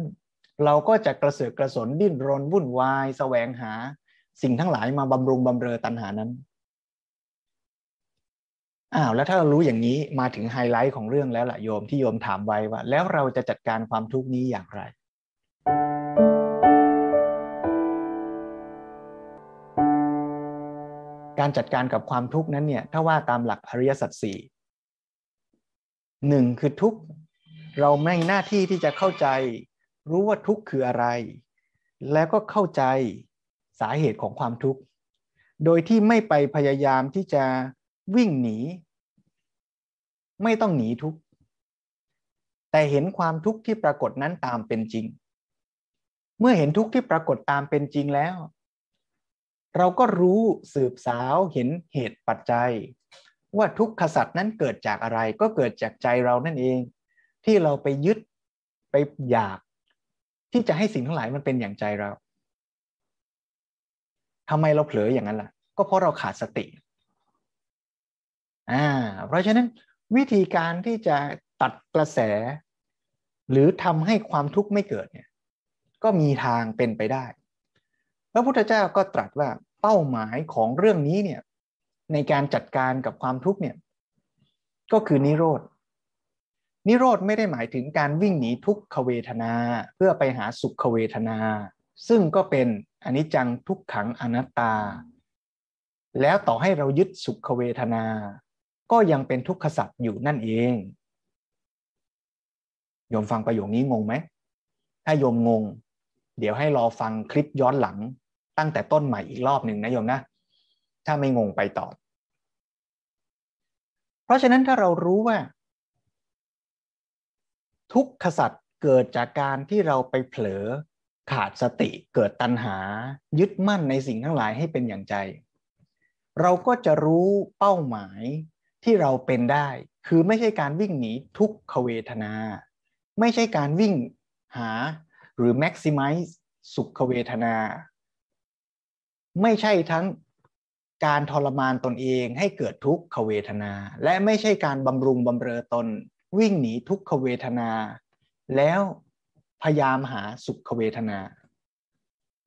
เราก็จะกระเสือกกระสนดิ้นรนวุ่นวายแสวงหา สิ่งทั้งหลายมาบำรุงบำเรอตัณหานั้นอ้าวแล้วถ้าเรารู้อย่างนี้มาถึงไฮไลท์ของเรื่องแล้วล่ะโยมที่โยมถามไว้ว่า แล้วเราจะจัดการความทุกข์นี้อย่างไร การจัดการกับความทุกข์นั้นเนี่ยถ้าว่าตามหลักอริยสัจสี่ หนึ่งคือทุกเราไม่งหน้าที่ที่จะเข้าใจ รู้ว่าทุกคืออะไร แล้วก็เข้าใจสาเหตุของความทุกข์ โดยที่ไม่ไปพยายามที่จะวิ่งหนี ไม่ต้องหนีทุกข์ แต่เห็นความทุกข์ที่ปรากฏนั้นตามเป็นจริง เมื่อเห็นทุกข์ที่ปรากฏตามเป็นจริงแล้ว เราก็รู้สืบสาวเห็นเหตุปัจจัย ว่าทุกขสัตว์นั้นเกิดจากอะไรก็เกิดจากใจเรานั่นเอง ที่เราไปยึดไปอยาก ที่จะให้สิ่งทั้งหลายมันเป็นอย่างใจเราทำไมเราเผลออย่างนั้นล่ะ ก็เพราะเราขาดสติอ่าเพราะฉะนั้นวิธีการที่จะตัดกระแส หรือทำให้ความทุกข์ไม่เกิดเนี่ย ก็มีทางเป็นไปได้ พระพุทธเจ้าก็ตรัสว่าเป้าหมายของเรื่องนี้เนี่ย ในการจัดการกับความทุกข์เนี่ยก็คือนิโรธนิโรธไม่ได้หมายถึงการวิ่งหนีทุกขเวทนา เพื่อไปหาสุขเวทนา ซึ่งก็เป็นอนิจจังทุกขังอนัตตา แล้วต่อให้เรายึดสุขเวทนา ก็ยังเป็นทุกขสัตว์อยู่นั่นเองโยมฟังประโยคนี้งงไหมถ้าโยมงง เดี๋ยวให้รอฟังคลิปย้อนหลังตั้งแต่ต้นใหม่อีกรอบหนึ่งนะโยมนะ ถ้าไม่งงไปต่อ เพราะฉะนั้นถ้าเรารู้ว่า ทุกขสัตว์เกิดจากการที่เราไปเผลอขาดสติเกิดตัณหา ยึดมั่นในสิ่งทั้งหลายให้เป็นอย่างใจ เราก็จะรู้เป้าหมายที่เราเป็นได้ คือไม่ใช่การวิ่งหนีทุกขเวทนา ไม่ใช่การวิ่งหาหรือ maximize สุขเวทนา ไม่ใช่ทั้ง การทรมานตนเองให้เกิดทุกขเวทนา และไม่ใช่การบำรุงบำเรอตน วิ่งหนีทุกขเวทนา แล้วพยายามหาสุขเวทนา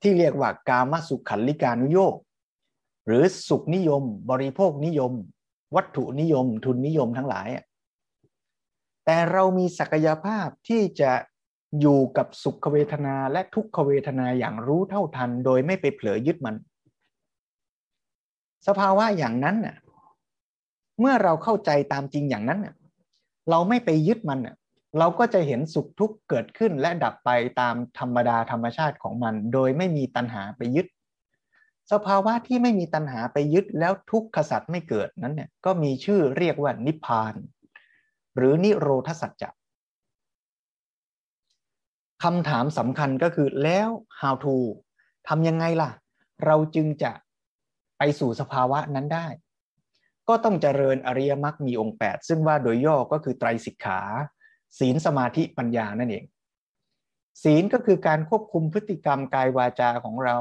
ที่เรียกว่ากามสุขขันลิกานุโยกหรือสุขนิยม บริโภคนิยม วัตถุนิยม ทุนนิยมทั้งหลาย แต่เรามีศักยภาพที่จะอยู่กับสุขเวทนาและทุกขเวทนาอย่างรู้เท่าทัน โดยไม่ไปเผลอยึดมัน สภาวะอย่างนั้นน่ะเมื่อเราเข้าใจตามจริงอย่างนั้นน่ะเราไม่ไปยึดมันน่ะเราก็จะเห็นสุขทุกข์เกิดขึ้นและดับไปตามธรรมดาธรรมชาติของมัน โดยไม่มีตัณหาไปยึด สภาวะที่ไม่มีตัณหาไปยึดแล้วทุกขสัตว์ไม่เกิดนั้นเนี่ยก็มีชื่อเรียกว่านิพพาน หรือนิโรธสัจจะคำถามสำคัญก็คือแล้ว how to ทำยังไงล่ะ เราจึงจะ ไปสู่สภาวะนั้นได้ ก็ต้องเจริญอริยมรรคมีองค์ 8 ซึ่งว่าโดยย่อก็คือไตรสิกขา ศีลสมาธิปัญญานั่นเอง ศีลก็คือการควบคุมพฤติกรรมกายวาจาของเรา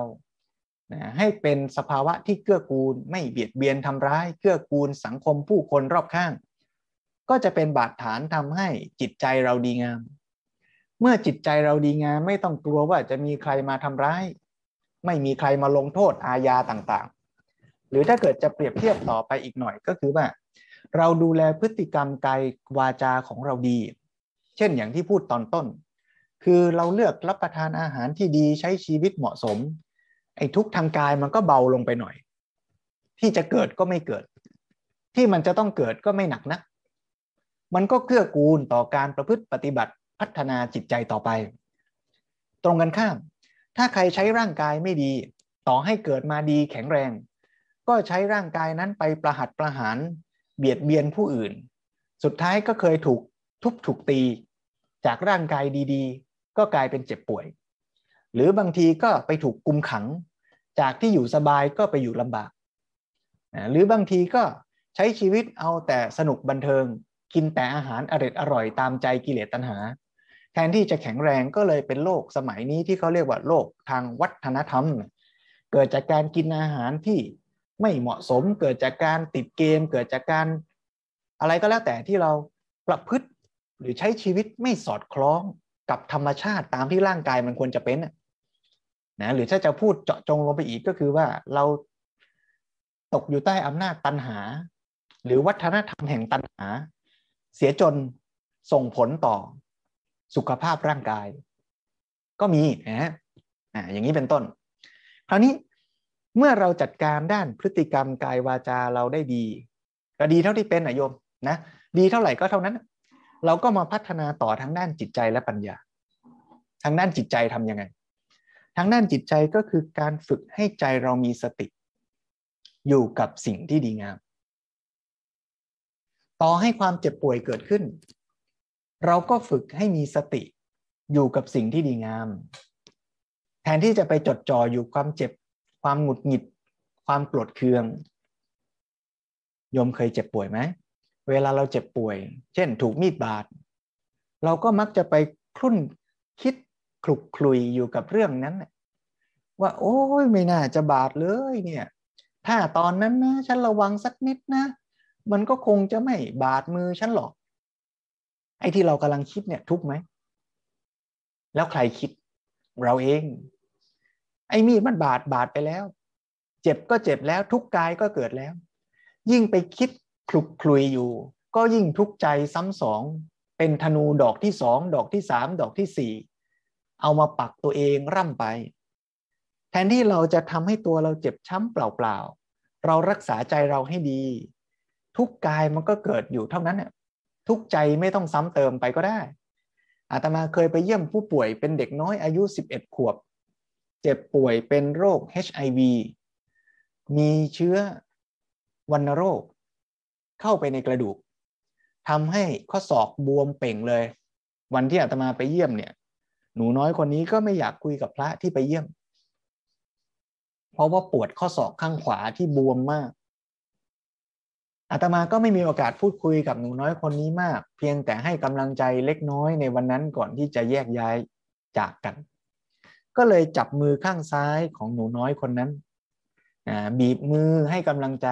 นะให้เป็นสภาวะที่เกื้อกูลไม่เบียดเบียนทำร้ายเกื้อกูลสังคมผู้คนรอบข้าง ก็จะเป็นบาดฐานทำให้จิตใจเราดีงาม เมื่อจิตใจเราดีงามไม่ต้องกลัวว่าจะมีใครมาทำร้าย ไม่มีใครมาลงโทษอาญาต่าง หรือถ้าเกิดจะเปรียบเทียบต่อไปอีกหน่อยก็คือว่า เราดูแลพฤติกรรมกายวาจาของเราดี เช่นอย่างที่พูดตอนต้น คือเราเลือกรับประทานอาหารที่ดีใช้ชีวิตเหมาะสม ไอ้ทุกทางกายมันก็เบาลงไปหน่อย ที่จะเกิดก็ไม่เกิด ที่มันจะต้องเกิดก็ไม่หนักนะมันก็เกื้อกูลต่อการประพฤติปฏิบัติพัฒนาจิตใจต่อไป ตรงกันข้าม ถ้าใครใช้ร่างกายไม่ดี ต่อให้เกิดมาดีแข็งแรง ก็ใช้ร่างกายนั้นไปประหัตประหารเบียดเบียนผู้อื่น สุดท้ายก็เคยถูกทุบถูกตี จากร่างกายดีๆ ก็กลายเป็นเจ็บป่วย หรือบางทีก็ไปถูกกุมขัง จากที่อยู่สบายก็ไปอยู่ลำบาก หรือบางทีก็ใช้ชีวิตเอาแต่สนุกบันเทิง กินแต่อาหารอร่อยอร่อยตามใจกิเลสตัณหา แทนที่จะแข็งแรงก็เลยเป็นโรคสมัยนี้ที่เขาเรียกว่าโรคทางวัฒนธรรม เกิดจากการกินอาหารที่ ไม่เหมาะสมเกิดจากการติดเกม เกิดจากการอะไรก็แล้วแต่ที่เราประพฤติหรือใช้ชีวิตไม่สอดคล้องกับธรรมชาติตามที่ร่างกายมันควรจะเป็นนะหรือถ้าจะพูดเจาะจงลงไปอีกก็คือว่าเราตกอยู่ใต้อำนาจตันหา หรือวัฒนธรรมแห่งตันหา เสียจนส่งผลต่อสุขภาพร่างกาย ก็มีนะอ่าอย่างนี้เป็นต้น คราวนี้ เมื่อเราจัดการด้านพฤติกรรมกายวาจาเราได้ดีก็ดีเท่าที่เป็นนะโยมนะดีเท่าไหร่ก็เท่านั้น เราก็มาพัฒนาต่อทางด้านจิตใจและปัญญา ทางด้านจิตใจทํำยังไง ทางด้านจิตใจก็คือการฝึกให้ใจเรามีสติ อยู่กับสิ่งที่ดีงาม ต่อให้ความเจ็บป่วยเกิดขึ้น เราก็ฝึกให้มีสติ อยู่กับสิ่งที่ดีงาม แทนที่จะไปจดจ่ออยู่ความเจ็บ ความหงุดหงิด ความโกรธเคืองโยมเคยเจ็บป่วยไหมเวลาเราเจ็บป่วย เช่น ถูกมีดบาด เราก็มักจะไปคลุ่นคิดคลุกคลุยอยู่กับเรื่องนั้นว่า โอ้ยไม่น่าจะบาดเลยเนี่ย ถ้าตอนนั้นนะฉันระวังสักนิดนะ มันก็คงจะไม่บาดมือฉันหรอก ไอ้ที่เรากำลังคิดเนี่ยทุกไหม แล้วใครคิดเราเอง ไอ้มีดมันบาดบาดไปแล้ว เจ็บก็เจ็บแล้วทุกกายก็เกิดแล้ว ยิ่งไปคิดคลุกคลุยอยู่ ก็ยิ่งทุกข์ใจซ้ำสอง เป็นธนูดอกที่สองดอกที่สามดอกที่สี่เอามาปักตัวเองร่ำไป แทนที่เราจะทำให้ตัวเราเจ็บช้ำเปล่าๆเรารักษาใจเราให้ดี ทุกกายมันก็เกิดอยู่เท่านั้นเนี่ยทุกใจไม่ต้องซ้ำเติมไปก็ได้อาตมาเคยไปเยี่ยมผู้ป่วยเป็นเด็กน้อยอายุ 11 ขวบ เจ็บป่วยเป็นโรค HIV มีเชื้อวัณโรค เข้าไปในกระดูกทำให้ข้อศอกบวมเป่งเลย วันที่อาตมาไปเยี่ยมเนี่ย หนูน้อยคนนี้ก็ไม่อยากคุยกับพระที่ไปเยี่ยม เพราะว่าปวดข้อศอกข้างขวาที่บวมมากอาตมาก็ไม่มีโอกาสพูดคุยกับหนูน้อยคนนี้มาก เพียงแต่ให้กำลังใจเล็กน้อยในวันนั้นก่อนที่จะแยกย้ายจากกัน ก็เลยจับมือข้างซ้ายของหนูน้อยคนนั้นบีบมือให้กำลังใจ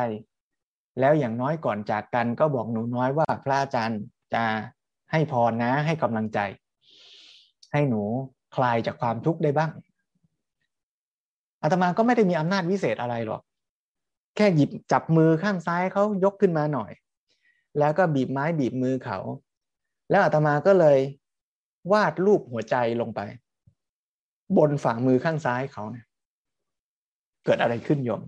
แล้วอย่างน้อยก่อนจากกันก็บอกหนูน้อยว่าพระอาจารย์จะให้พรนะให้กำลังใจ ให้หนูคลายจากความทุกข์ได้บ้างอาตมาก็ไม่ได้มีอำนาจวิเศษอะไรหรอก แค่หยิบจับมือข้างซ้ายเขายกขึ้นมาหน่อย แล้วก็บีบไม้บีบมือเขา แล้วอาตมาก็เลยวาดรูปหัวใจลงไป บนฝ่ามือข้างซ้ายเขาเนี่ยเกิดอะไรขึ้นโยม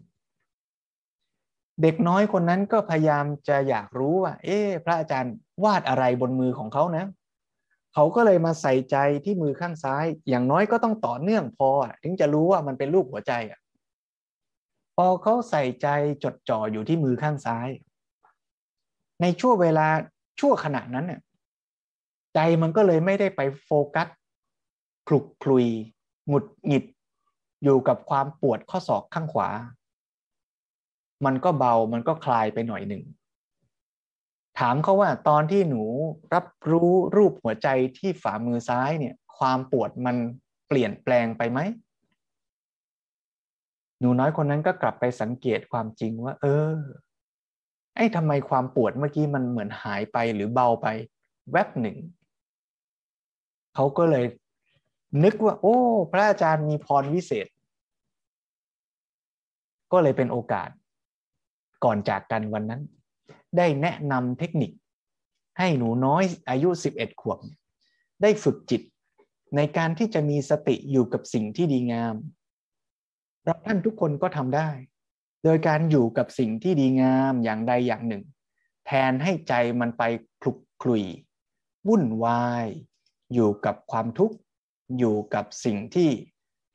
เด็กน้อยคนนั้นก็พยายามจะอยากรู้ว่า เอ๊พระอาจารย์วาดอะไรบนมือของเขานะ เขาก็เลยมาใส่ใจที่มือข้างซ้าย อย่างน้อยก็ต้องต่อเนื่องพอถึงจะรู้ว่ามันเป็นรูปหัวใจอะพอเขาใส่ใจจดจ่ออยู่ที่มือข้างซ้าย ในช่วงเวลาช่วขณะนั้นเนี่ยใจมันก็เลยไม่ได้ไปโฟกัสคลุกคลุย หงุดหงิดอยู่กับความปวดข้อศอกข้างขวา มันก็เบามันก็คลายไปหน่อยหนึ่ง ถามเขาว่าตอนที่หนูรับรู้รูปหัวใจที่ฝ่ามือซ้ายเนี่ย ความปวดมันเปลี่ยนแปลงไปไหมหนูน้อยคนนั้นก็กลับไปสังเกตความจริงว่า เออ ไอ้ทำไมความปวดเมื่อกี้มันเหมือนหายไปหรือเบาไป แวบหนึ่ง เขาก็เลย นึกว่า โอ้ พระอาจารย์มีพรวิเศษ ก็เลยเป็นโอกาส ก่อนจากกันวันนั้น ได้แนะนำเทคนิค ให้หนูน้อยอายุ 11 ขวบ ได้ฝึกจิตในการที่จะมีสติอยู่กับสิ่งที่ดีงามเราท่านทุกคนก็ทำได้ โดยการอยู่กับสิ่งที่ดีงามอย่างใดอย่างหนึ่ง แทนให้ใจมันไปคลุกคลุย วุ่นวาย อยู่กับความทุกข์ อยู่กับสิ่งที่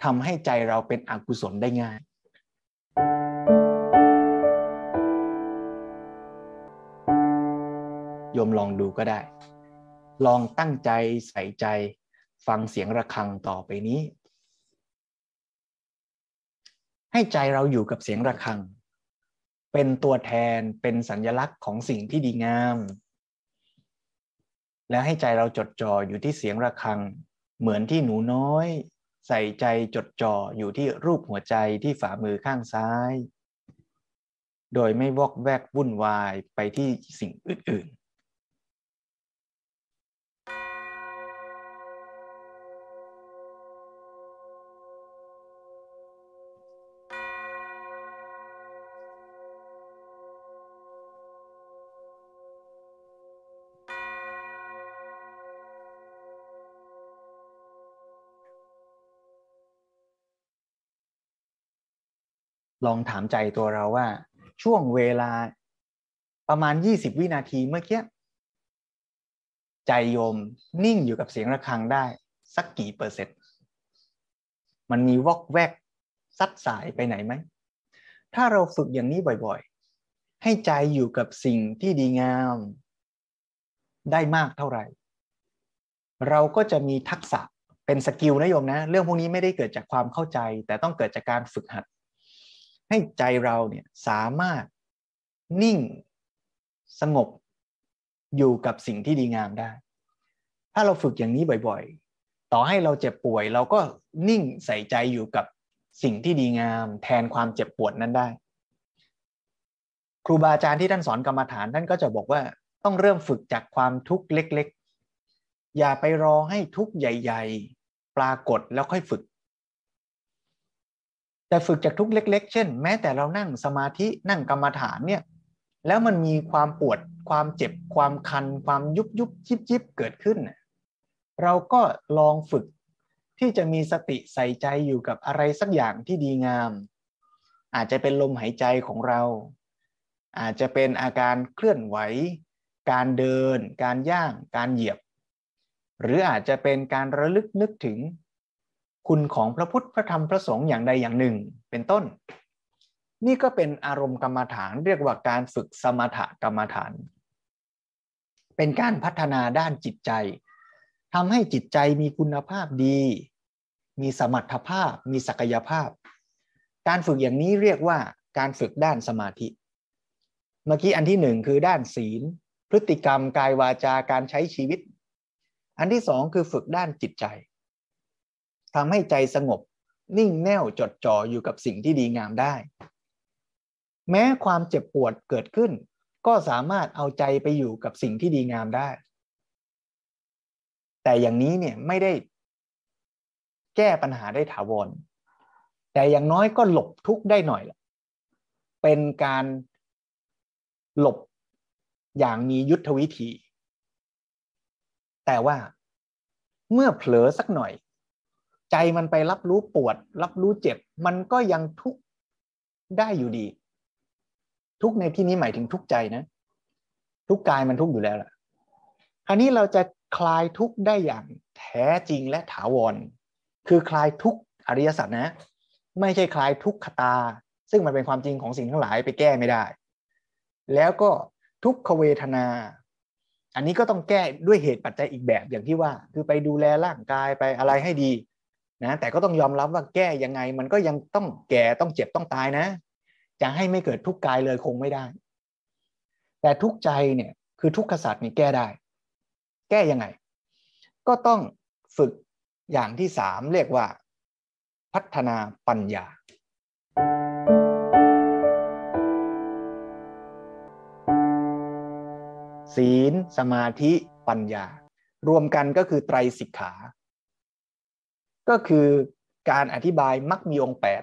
ทำให้ใจเราเป็นอกุศลได้ง่าย โยมลองดูก็ได้ ลองตั้งใจใส่ใจ ฟังเสียงระฆังต่อไปนี้ ให้ใจเราอยู่กับเสียงระฆัง เป็นตัวแทนเป็นสัญลักษณ์ของสิ่งที่ดีงาม แล้วให้ใจเราจดจ่ออยู่ที่เสียงระฆัง เหมือนที่หนูน้อย ใส่ใจจดจ่ออยู่ที่รูปหัวใจที่ฝ่ามือข้างซ้าย โดยไม่วอกแวกวุ่นวายไปที่สิ่งอื่น ลองถามใจตัวเราว่า ช่วงเวลาประมาณ 20 วินาทีเมื่อกี้ใจโยมนิ่งอยู่กับเสียงระฆังได้ สักกี่เปอร์เซ็นต์ มันมีวอกแวกซัดสายไปไหนไหม ถ้าเราฝึกอย่างนี้บ่อยๆ ให้ใจอยู่กับสิ่งที่ดีงาม ได้มากเท่าไหร่ เราก็จะมีทักษะเป็นสกิลนะโยมนะ เรื่องพวกนี้ไม่ได้เกิดจากความเข้าใจ แต่ต้องเกิดจากการฝึกหัด ให้ใจเราเนี่ยสามารถนิ่งสงบอยู่กับสิ่งที่ดีงามได้ ถ้าเราฝึกอย่างนี้บ่อยๆ ต่อให้เราเจ็บป่วย เราก็นิ่งใส่ใจอยู่กับสิ่งที่ดีงาม แทนความเจ็บปวดนั้นได้ ครูบาอาจารย์ที่ท่านสอนกรรมฐานท่านก็จะบอกว่าต้องเริ่มฝึกจากความทุกข์เล็กๆ อย่าไปรอให้ทุกข์ใหญ่ ๆ ปรากฏแล้วค่อยฝึก แต่ฝึกจากทุกเล็ก ๆ เช่น แม้แต่เรานั่งสมาธินั่งกรรมฐานเนี่ยแล้วมันมีความปวดความเจ็บความคัน ความยุบยุบจิบจิบเกิดขึ้น เราก็ลองฝึกที่จะมีสติใส่ใจอยู่กับอะไรสักอย่างที่ดีงาม อาจจะเป็นลมหายใจของเรา อาจจะเป็นอาการเคลื่อนไหว การเดิน การย่าง การเหยียบ หรืออาจจะเป็นการระลึกนึกถึง คุณของพระพุทธพระธรรมพระสงฆ์อย่างใดอย่างหนึ่ง เป็นต้น นี่ก็เป็นอารมณ์กรรมฐานเรียกว่าการฝึกสมถกรรมฐาน เป็นการพัฒนาด้านจิตใจทำให้จิตใจมีคุณภาพดี มีสมรรถภาพ มีศักยภาพ การฝึกอย่างนี้เรียกว่าการฝึกด้านสมาธิ เมื่อกี้อันที่หนึ่งคือด้านศีล พฤติกรรมกายวาจาการใช้ชีวิต อันที่สองคือฝึกด้านจิตใจ ทำให้ใจสงบ นิ่งแน่วจดจ่ออยู่กับสิ่งที่ดีงามได้ แม้ความเจ็บปวดเกิดขึ้น ก็สามารถเอาใจไปอยู่กับสิ่งที่ดีงามได้ แต่อย่างนี้เนี่ยไม่ได้แก้ปัญหาได้ถาวร แต่อย่างน้อยก็หลบทุกข์ได้หน่อยละเป็นการหลบอย่างมียุทธวิธี แต่ว่าเมื่อเผลอสักหน่อย ใจมันไปรับรู้ปวด รับรู้เจ็บ มันก็ยังทุกข์ได้อยู่ดี ทุกในที่นี้หมายถึงทุกใจนะ ทุกกายมันทุกอยู่แล้วล่ะคราวนี้เราจะคลายทุกได้อย่างแท้จริงและถาวร คือคลายทุกอริยสัจนะ ไม่ใช่คลายทุกขตา ซึ่งมันเป็นความจริงของสิ่งทั้งหลายไปแก้ไม่ได้ แล้วก็ทุกขเวทนา อันนี้ก็ต้องแก้ด้วยเหตุปัจจัยอีกแบบอย่างที่ว่า คือไปดูแลร่างกายไปอะไรให้ดี นะแต่ก็ต้องยอมรับว่าแก้ยังไงมันก็ยังต้องแก่ต้องเจ็บต้องตายนะ จะให้ไม่เกิดทุกข์กายเลยคงไม่ได้ แต่ทุกใจเนี่ยคือทุกขสัตว์นี่แก้ได้ แก้ยังไง ก็ต้องฝึกอย่างที่สามเรียกว่า พัฒนาปัญญา ศีลสมาธิปัญญา รวมกันก็คือไตรสิกขา ก็คือการอธิบายมักมีองค์แปด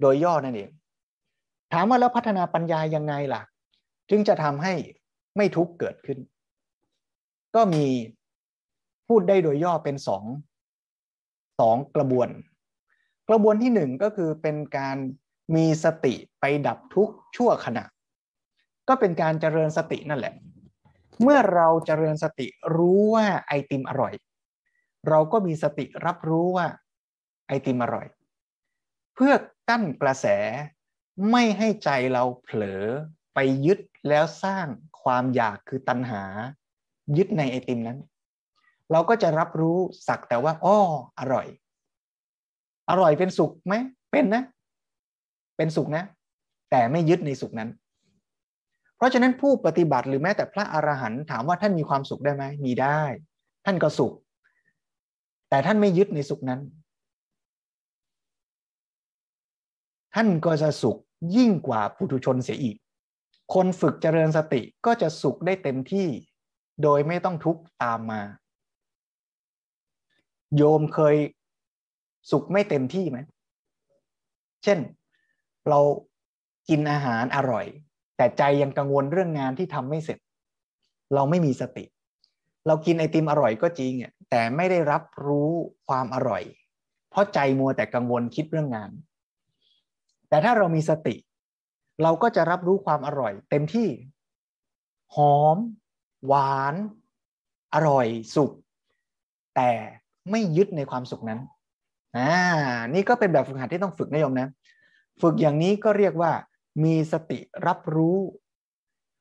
โดยย่อนั่นเอง ถามว่าแล้วพัฒนาปัญญายังไงล่ะ จึงจะทำให้ไม่ทุกข์เกิดขึ้น ก็มีพูดได้โดยย่อเป็นสองสองกระบวน กระบวนที่หนึ่งก็คือเป็นการมีสติไปดับทุกข์ชั่วขณะ ก็เป็นการเจริญสตินั่นแหละ เมื่อเราเจริญสติรู้ว่าไอติมอร่อย เราก็มีสติรับรู้ว่าไอติมอร่อย เพื่อกั้นกระแสไม่ให้ใจเราเผลอไปยึดแล้วสร้างความอยากคือตัณหา ยึดในไอติมนั้น เราก็จะรับรู้สักแต่ว่าอ้ออร่อย อร่อยเป็นสุขไหมเป็นนะ เป็นสุขนะ แต่ไม่ยึดในสุขนั้น เพราะฉะนั้นผู้ปฏิบัติหรือแม้แต่พระอรหันต์ถามว่าท่านมีความสุขได้ไหมมีได้ ท่านก็สุข แต่ท่านไม่ยึดในสุขนั้น ท่านก็จะสุขยิ่งกว่าปุถุชนเสียอีก คนฝึกเจริญสติก็จะสุขได้เต็มที่ โดยไม่ต้องทุกข์ตามมา โยมเคยสุขไม่เต็มที่ไหม เช่น เรากินอาหารอร่อย แต่ใจยังกังวลเรื่องงานที่ทำไม่เสร็จ เราไม่มีสติ เรากินไอติมอร่อยก็จริงอะ แต่ไม่ได้รับรู้ความอร่อย เพราะใจมัวแต่กังวลคิดเรื่องงาน แต่ถ้าเรามีสติ เราก็จะรับรู้ความอร่อย เต็มที่ หอม หวาน อร่อย สุขแต่ไม่ยึดในความสุขนั้นอ่านี่ก็เป็นแบบฝึกหัดที่ต้องฝึกนะโยมนะ ฝึกอย่างนี้ก็เรียกว่า มีสติรับรู้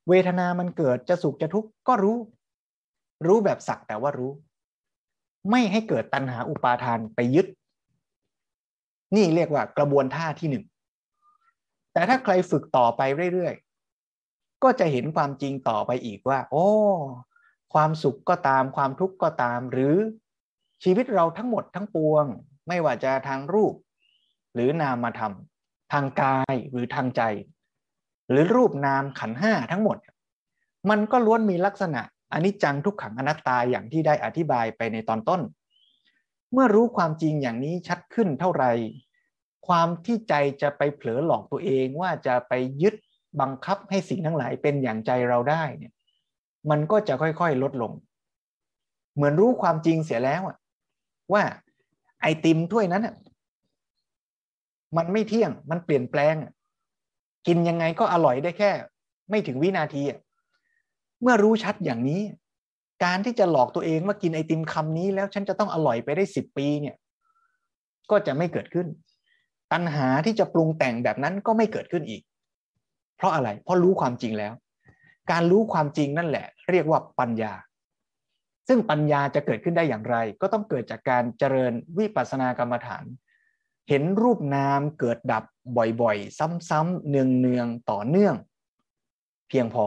เวทนามันเกิดจะสุขจะทุกข์ก็รู้ รู้แบบสักแต่ว่ารู้ ไม่ให้เกิดตัณหาอุปาทานไปยึด นี่เรียกว่ากระบวนท่าที่หนึ่งแต่ถ้าใครฝึกต่อไปเรื่อยๆ ก็จะเห็นความจริงต่อไปอีกว่า โอ้ ความสุขก็ตามความทุกข์ก็ตาม หรือชีวิตเราทั้งหมดทั้งปวง ไม่ว่าจะทางรูป หรือนามธรรมทางกายหรือทางใจ หรือรูปนามขันห้าทั้งหมด มันก็ล้วนมีลักษณะ อนิจจังทุกขังอนัตตาอย่างที่ได้อธิบายไปในตอนต้น เมื่อรู้ความจริงอย่างนี้ชัดขึ้นเท่าไหร่ความที่ใจจะไปเผลอหลอกตัวเองว่าจะไปยึดบังคับให้สิ่งทั้งหลายเป็นอย่างใจเราได้เนี่ย มันก็จะค่อยๆลดลง เหมือนรู้ความจริงเสียแล้วว่าไอติมถ้วยนั้นมันไม่เที่ยงมันเปลี่ยนแปลง กินยังไงก็อร่อยได้แค่ ไม่ถึงวินาทีอะ เมื่อรู้ชัดอย่างนี้ การที่จะหลอกตัวเองว่ากินไอติมคำนี้ แล้วฉันจะต้องอร่อยไปได้สิบปีเนี่ย ก็จะไม่เกิดขึ้น ตัณหาที่จะปรุงแต่งแบบนั้นก็ไม่เกิดขึ้นอีก เพราะอะไร เพราะรู้ความจริงแล้ว การรู้ความจริงนั่นแหละ เรียกว่าปัญญา ซึ่งปัญญาจะเกิดขึ้นได้อย่างไร ก็ต้องเกิดจากการเจริญวิปัสสนากรรมฐาน เห็นรูปนามเกิดดับบ่อยๆ ซ้ำๆเนืองๆต่อเนื่อง เพียงพอ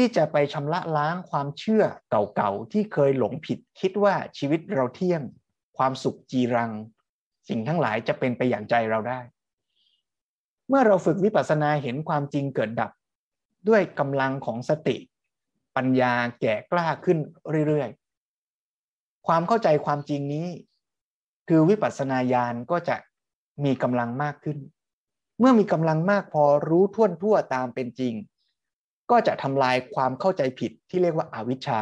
ที่จะไปชำระล้างความเชื่อเก่าๆที่เคยหลงผิด คิดว่าชีวิตเราเที่ยง ความสุขจีรัง สิ่งทั้งหลายจะเป็นไปอย่างใจเราได้ เมื่อเราฝึกวิปัสสนาเห็นความจริงเกิดดับ ด้วยกำลังของสติ ปัญญาแก่กล้าขึ้นเรื่อยๆ ความเข้าใจความจริงนี้ คือวิปัสสนาญาณก็จะมีกำลังมากขึ้น เมื่อมีกำลังมากพอรู้ท่วนทั่วตามเป็นจริง ก็จะทำลายความเข้าใจผิดที่เรียกว่าอาวิชชา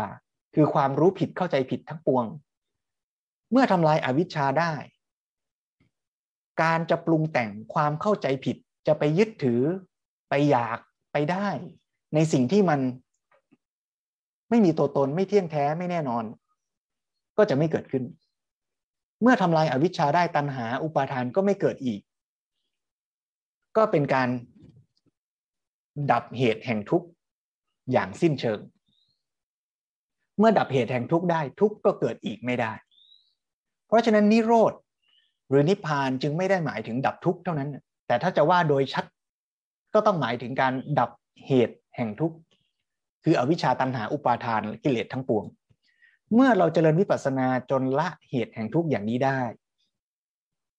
คือความรู้ผิดเข้าใจผิดทั้งปวง เมื่อทำลายอาวิชชาได้ การจะปรุงแต่งความเข้าใจผิดจะไปยึดถือไปอยากไปได้ ในสิ่งที่มัน ไม่มีตัวตนไม่เที่ยงแท้ไม่แน่นอน ก็จะไม่เกิดขึ้น เมื่อทำลายอาวิชชาได้ตัณหาอุปาทานก็ไม่เกิดอีก ก็เป็นการดับเหตุแห่งทุกข์ อย่างสิ้นเชิง เมื่อดับเหตุแห่งทุกข์ได้ทุกข์ก็เกิดอีกไม่ได้ เพราะฉะนั้นนิโรธหรือนิพพานจึงไม่ได้หมายถึงดับทุกข์เท่านั้น แต่ถ้าจะว่าโดยชัดก็ต้องหมายถึงการดับเหตุแห่งทุกข์คืออวิชชาตันหาอุปาทานกิเลสทั้งปวง เมื่อเราเจริญวิปัสสนาจนละเหตุแห่งทุกข์อย่างนี้ได้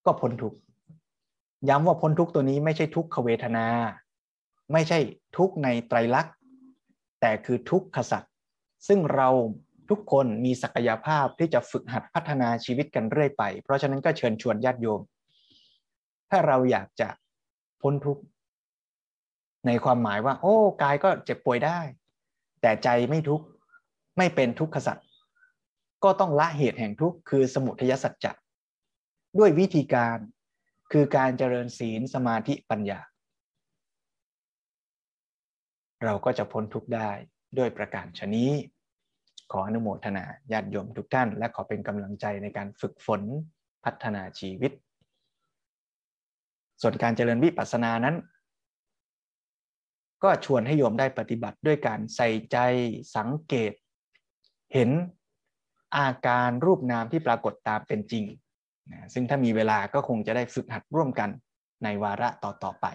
ก็พ้นทุกข์ย้ำว่าพ้นทุกข์ตัวนี้ไม่ใช่ทุกขเวทนา ไม่ใช่ทุกข์ในไตรลักษณ์ แต่คือทุกขสัตว์ซึ่งเราทุกคนมีศักยภาพที่จะฝึกหัดพัฒนาชีวิตกันเรื่อยไป เพราะฉะนั้นก็เชิญชวนญาติโยม ถ้าเราอยากจะพ้นทุกข์ในความหมายว่า โอ้กายก็เจ็บป่วยได้ แต่ใจไม่ทุกข์ไม่เป็นทุกขสัตว์ก็ต้องละเหตุแห่งทุกข์คือสมุทัยสัจจะด้วยวิธีการคือการเจริญศีลสมาธิปัญญา เราก็จะพ้นทุกข์ได้ด้วยประการชนี้ ขออนุโมทนาญาติโยมทุกท่าน และขอเป็นกำลังใจในการฝึกฝนพัฒนาชีวิต ส่วนการเจริญวิปัสสนานั้น ก็ชวนให้โยมได้ปฏิบัติด้วยการใส่ใจสังเกต เห็นอาการรูปนามที่ปรากฏตามเป็นจริง ซึ่งถ้ามีเวลาก็คงจะได้ฝึกหัดร่วมกันในวาระต่อๆไป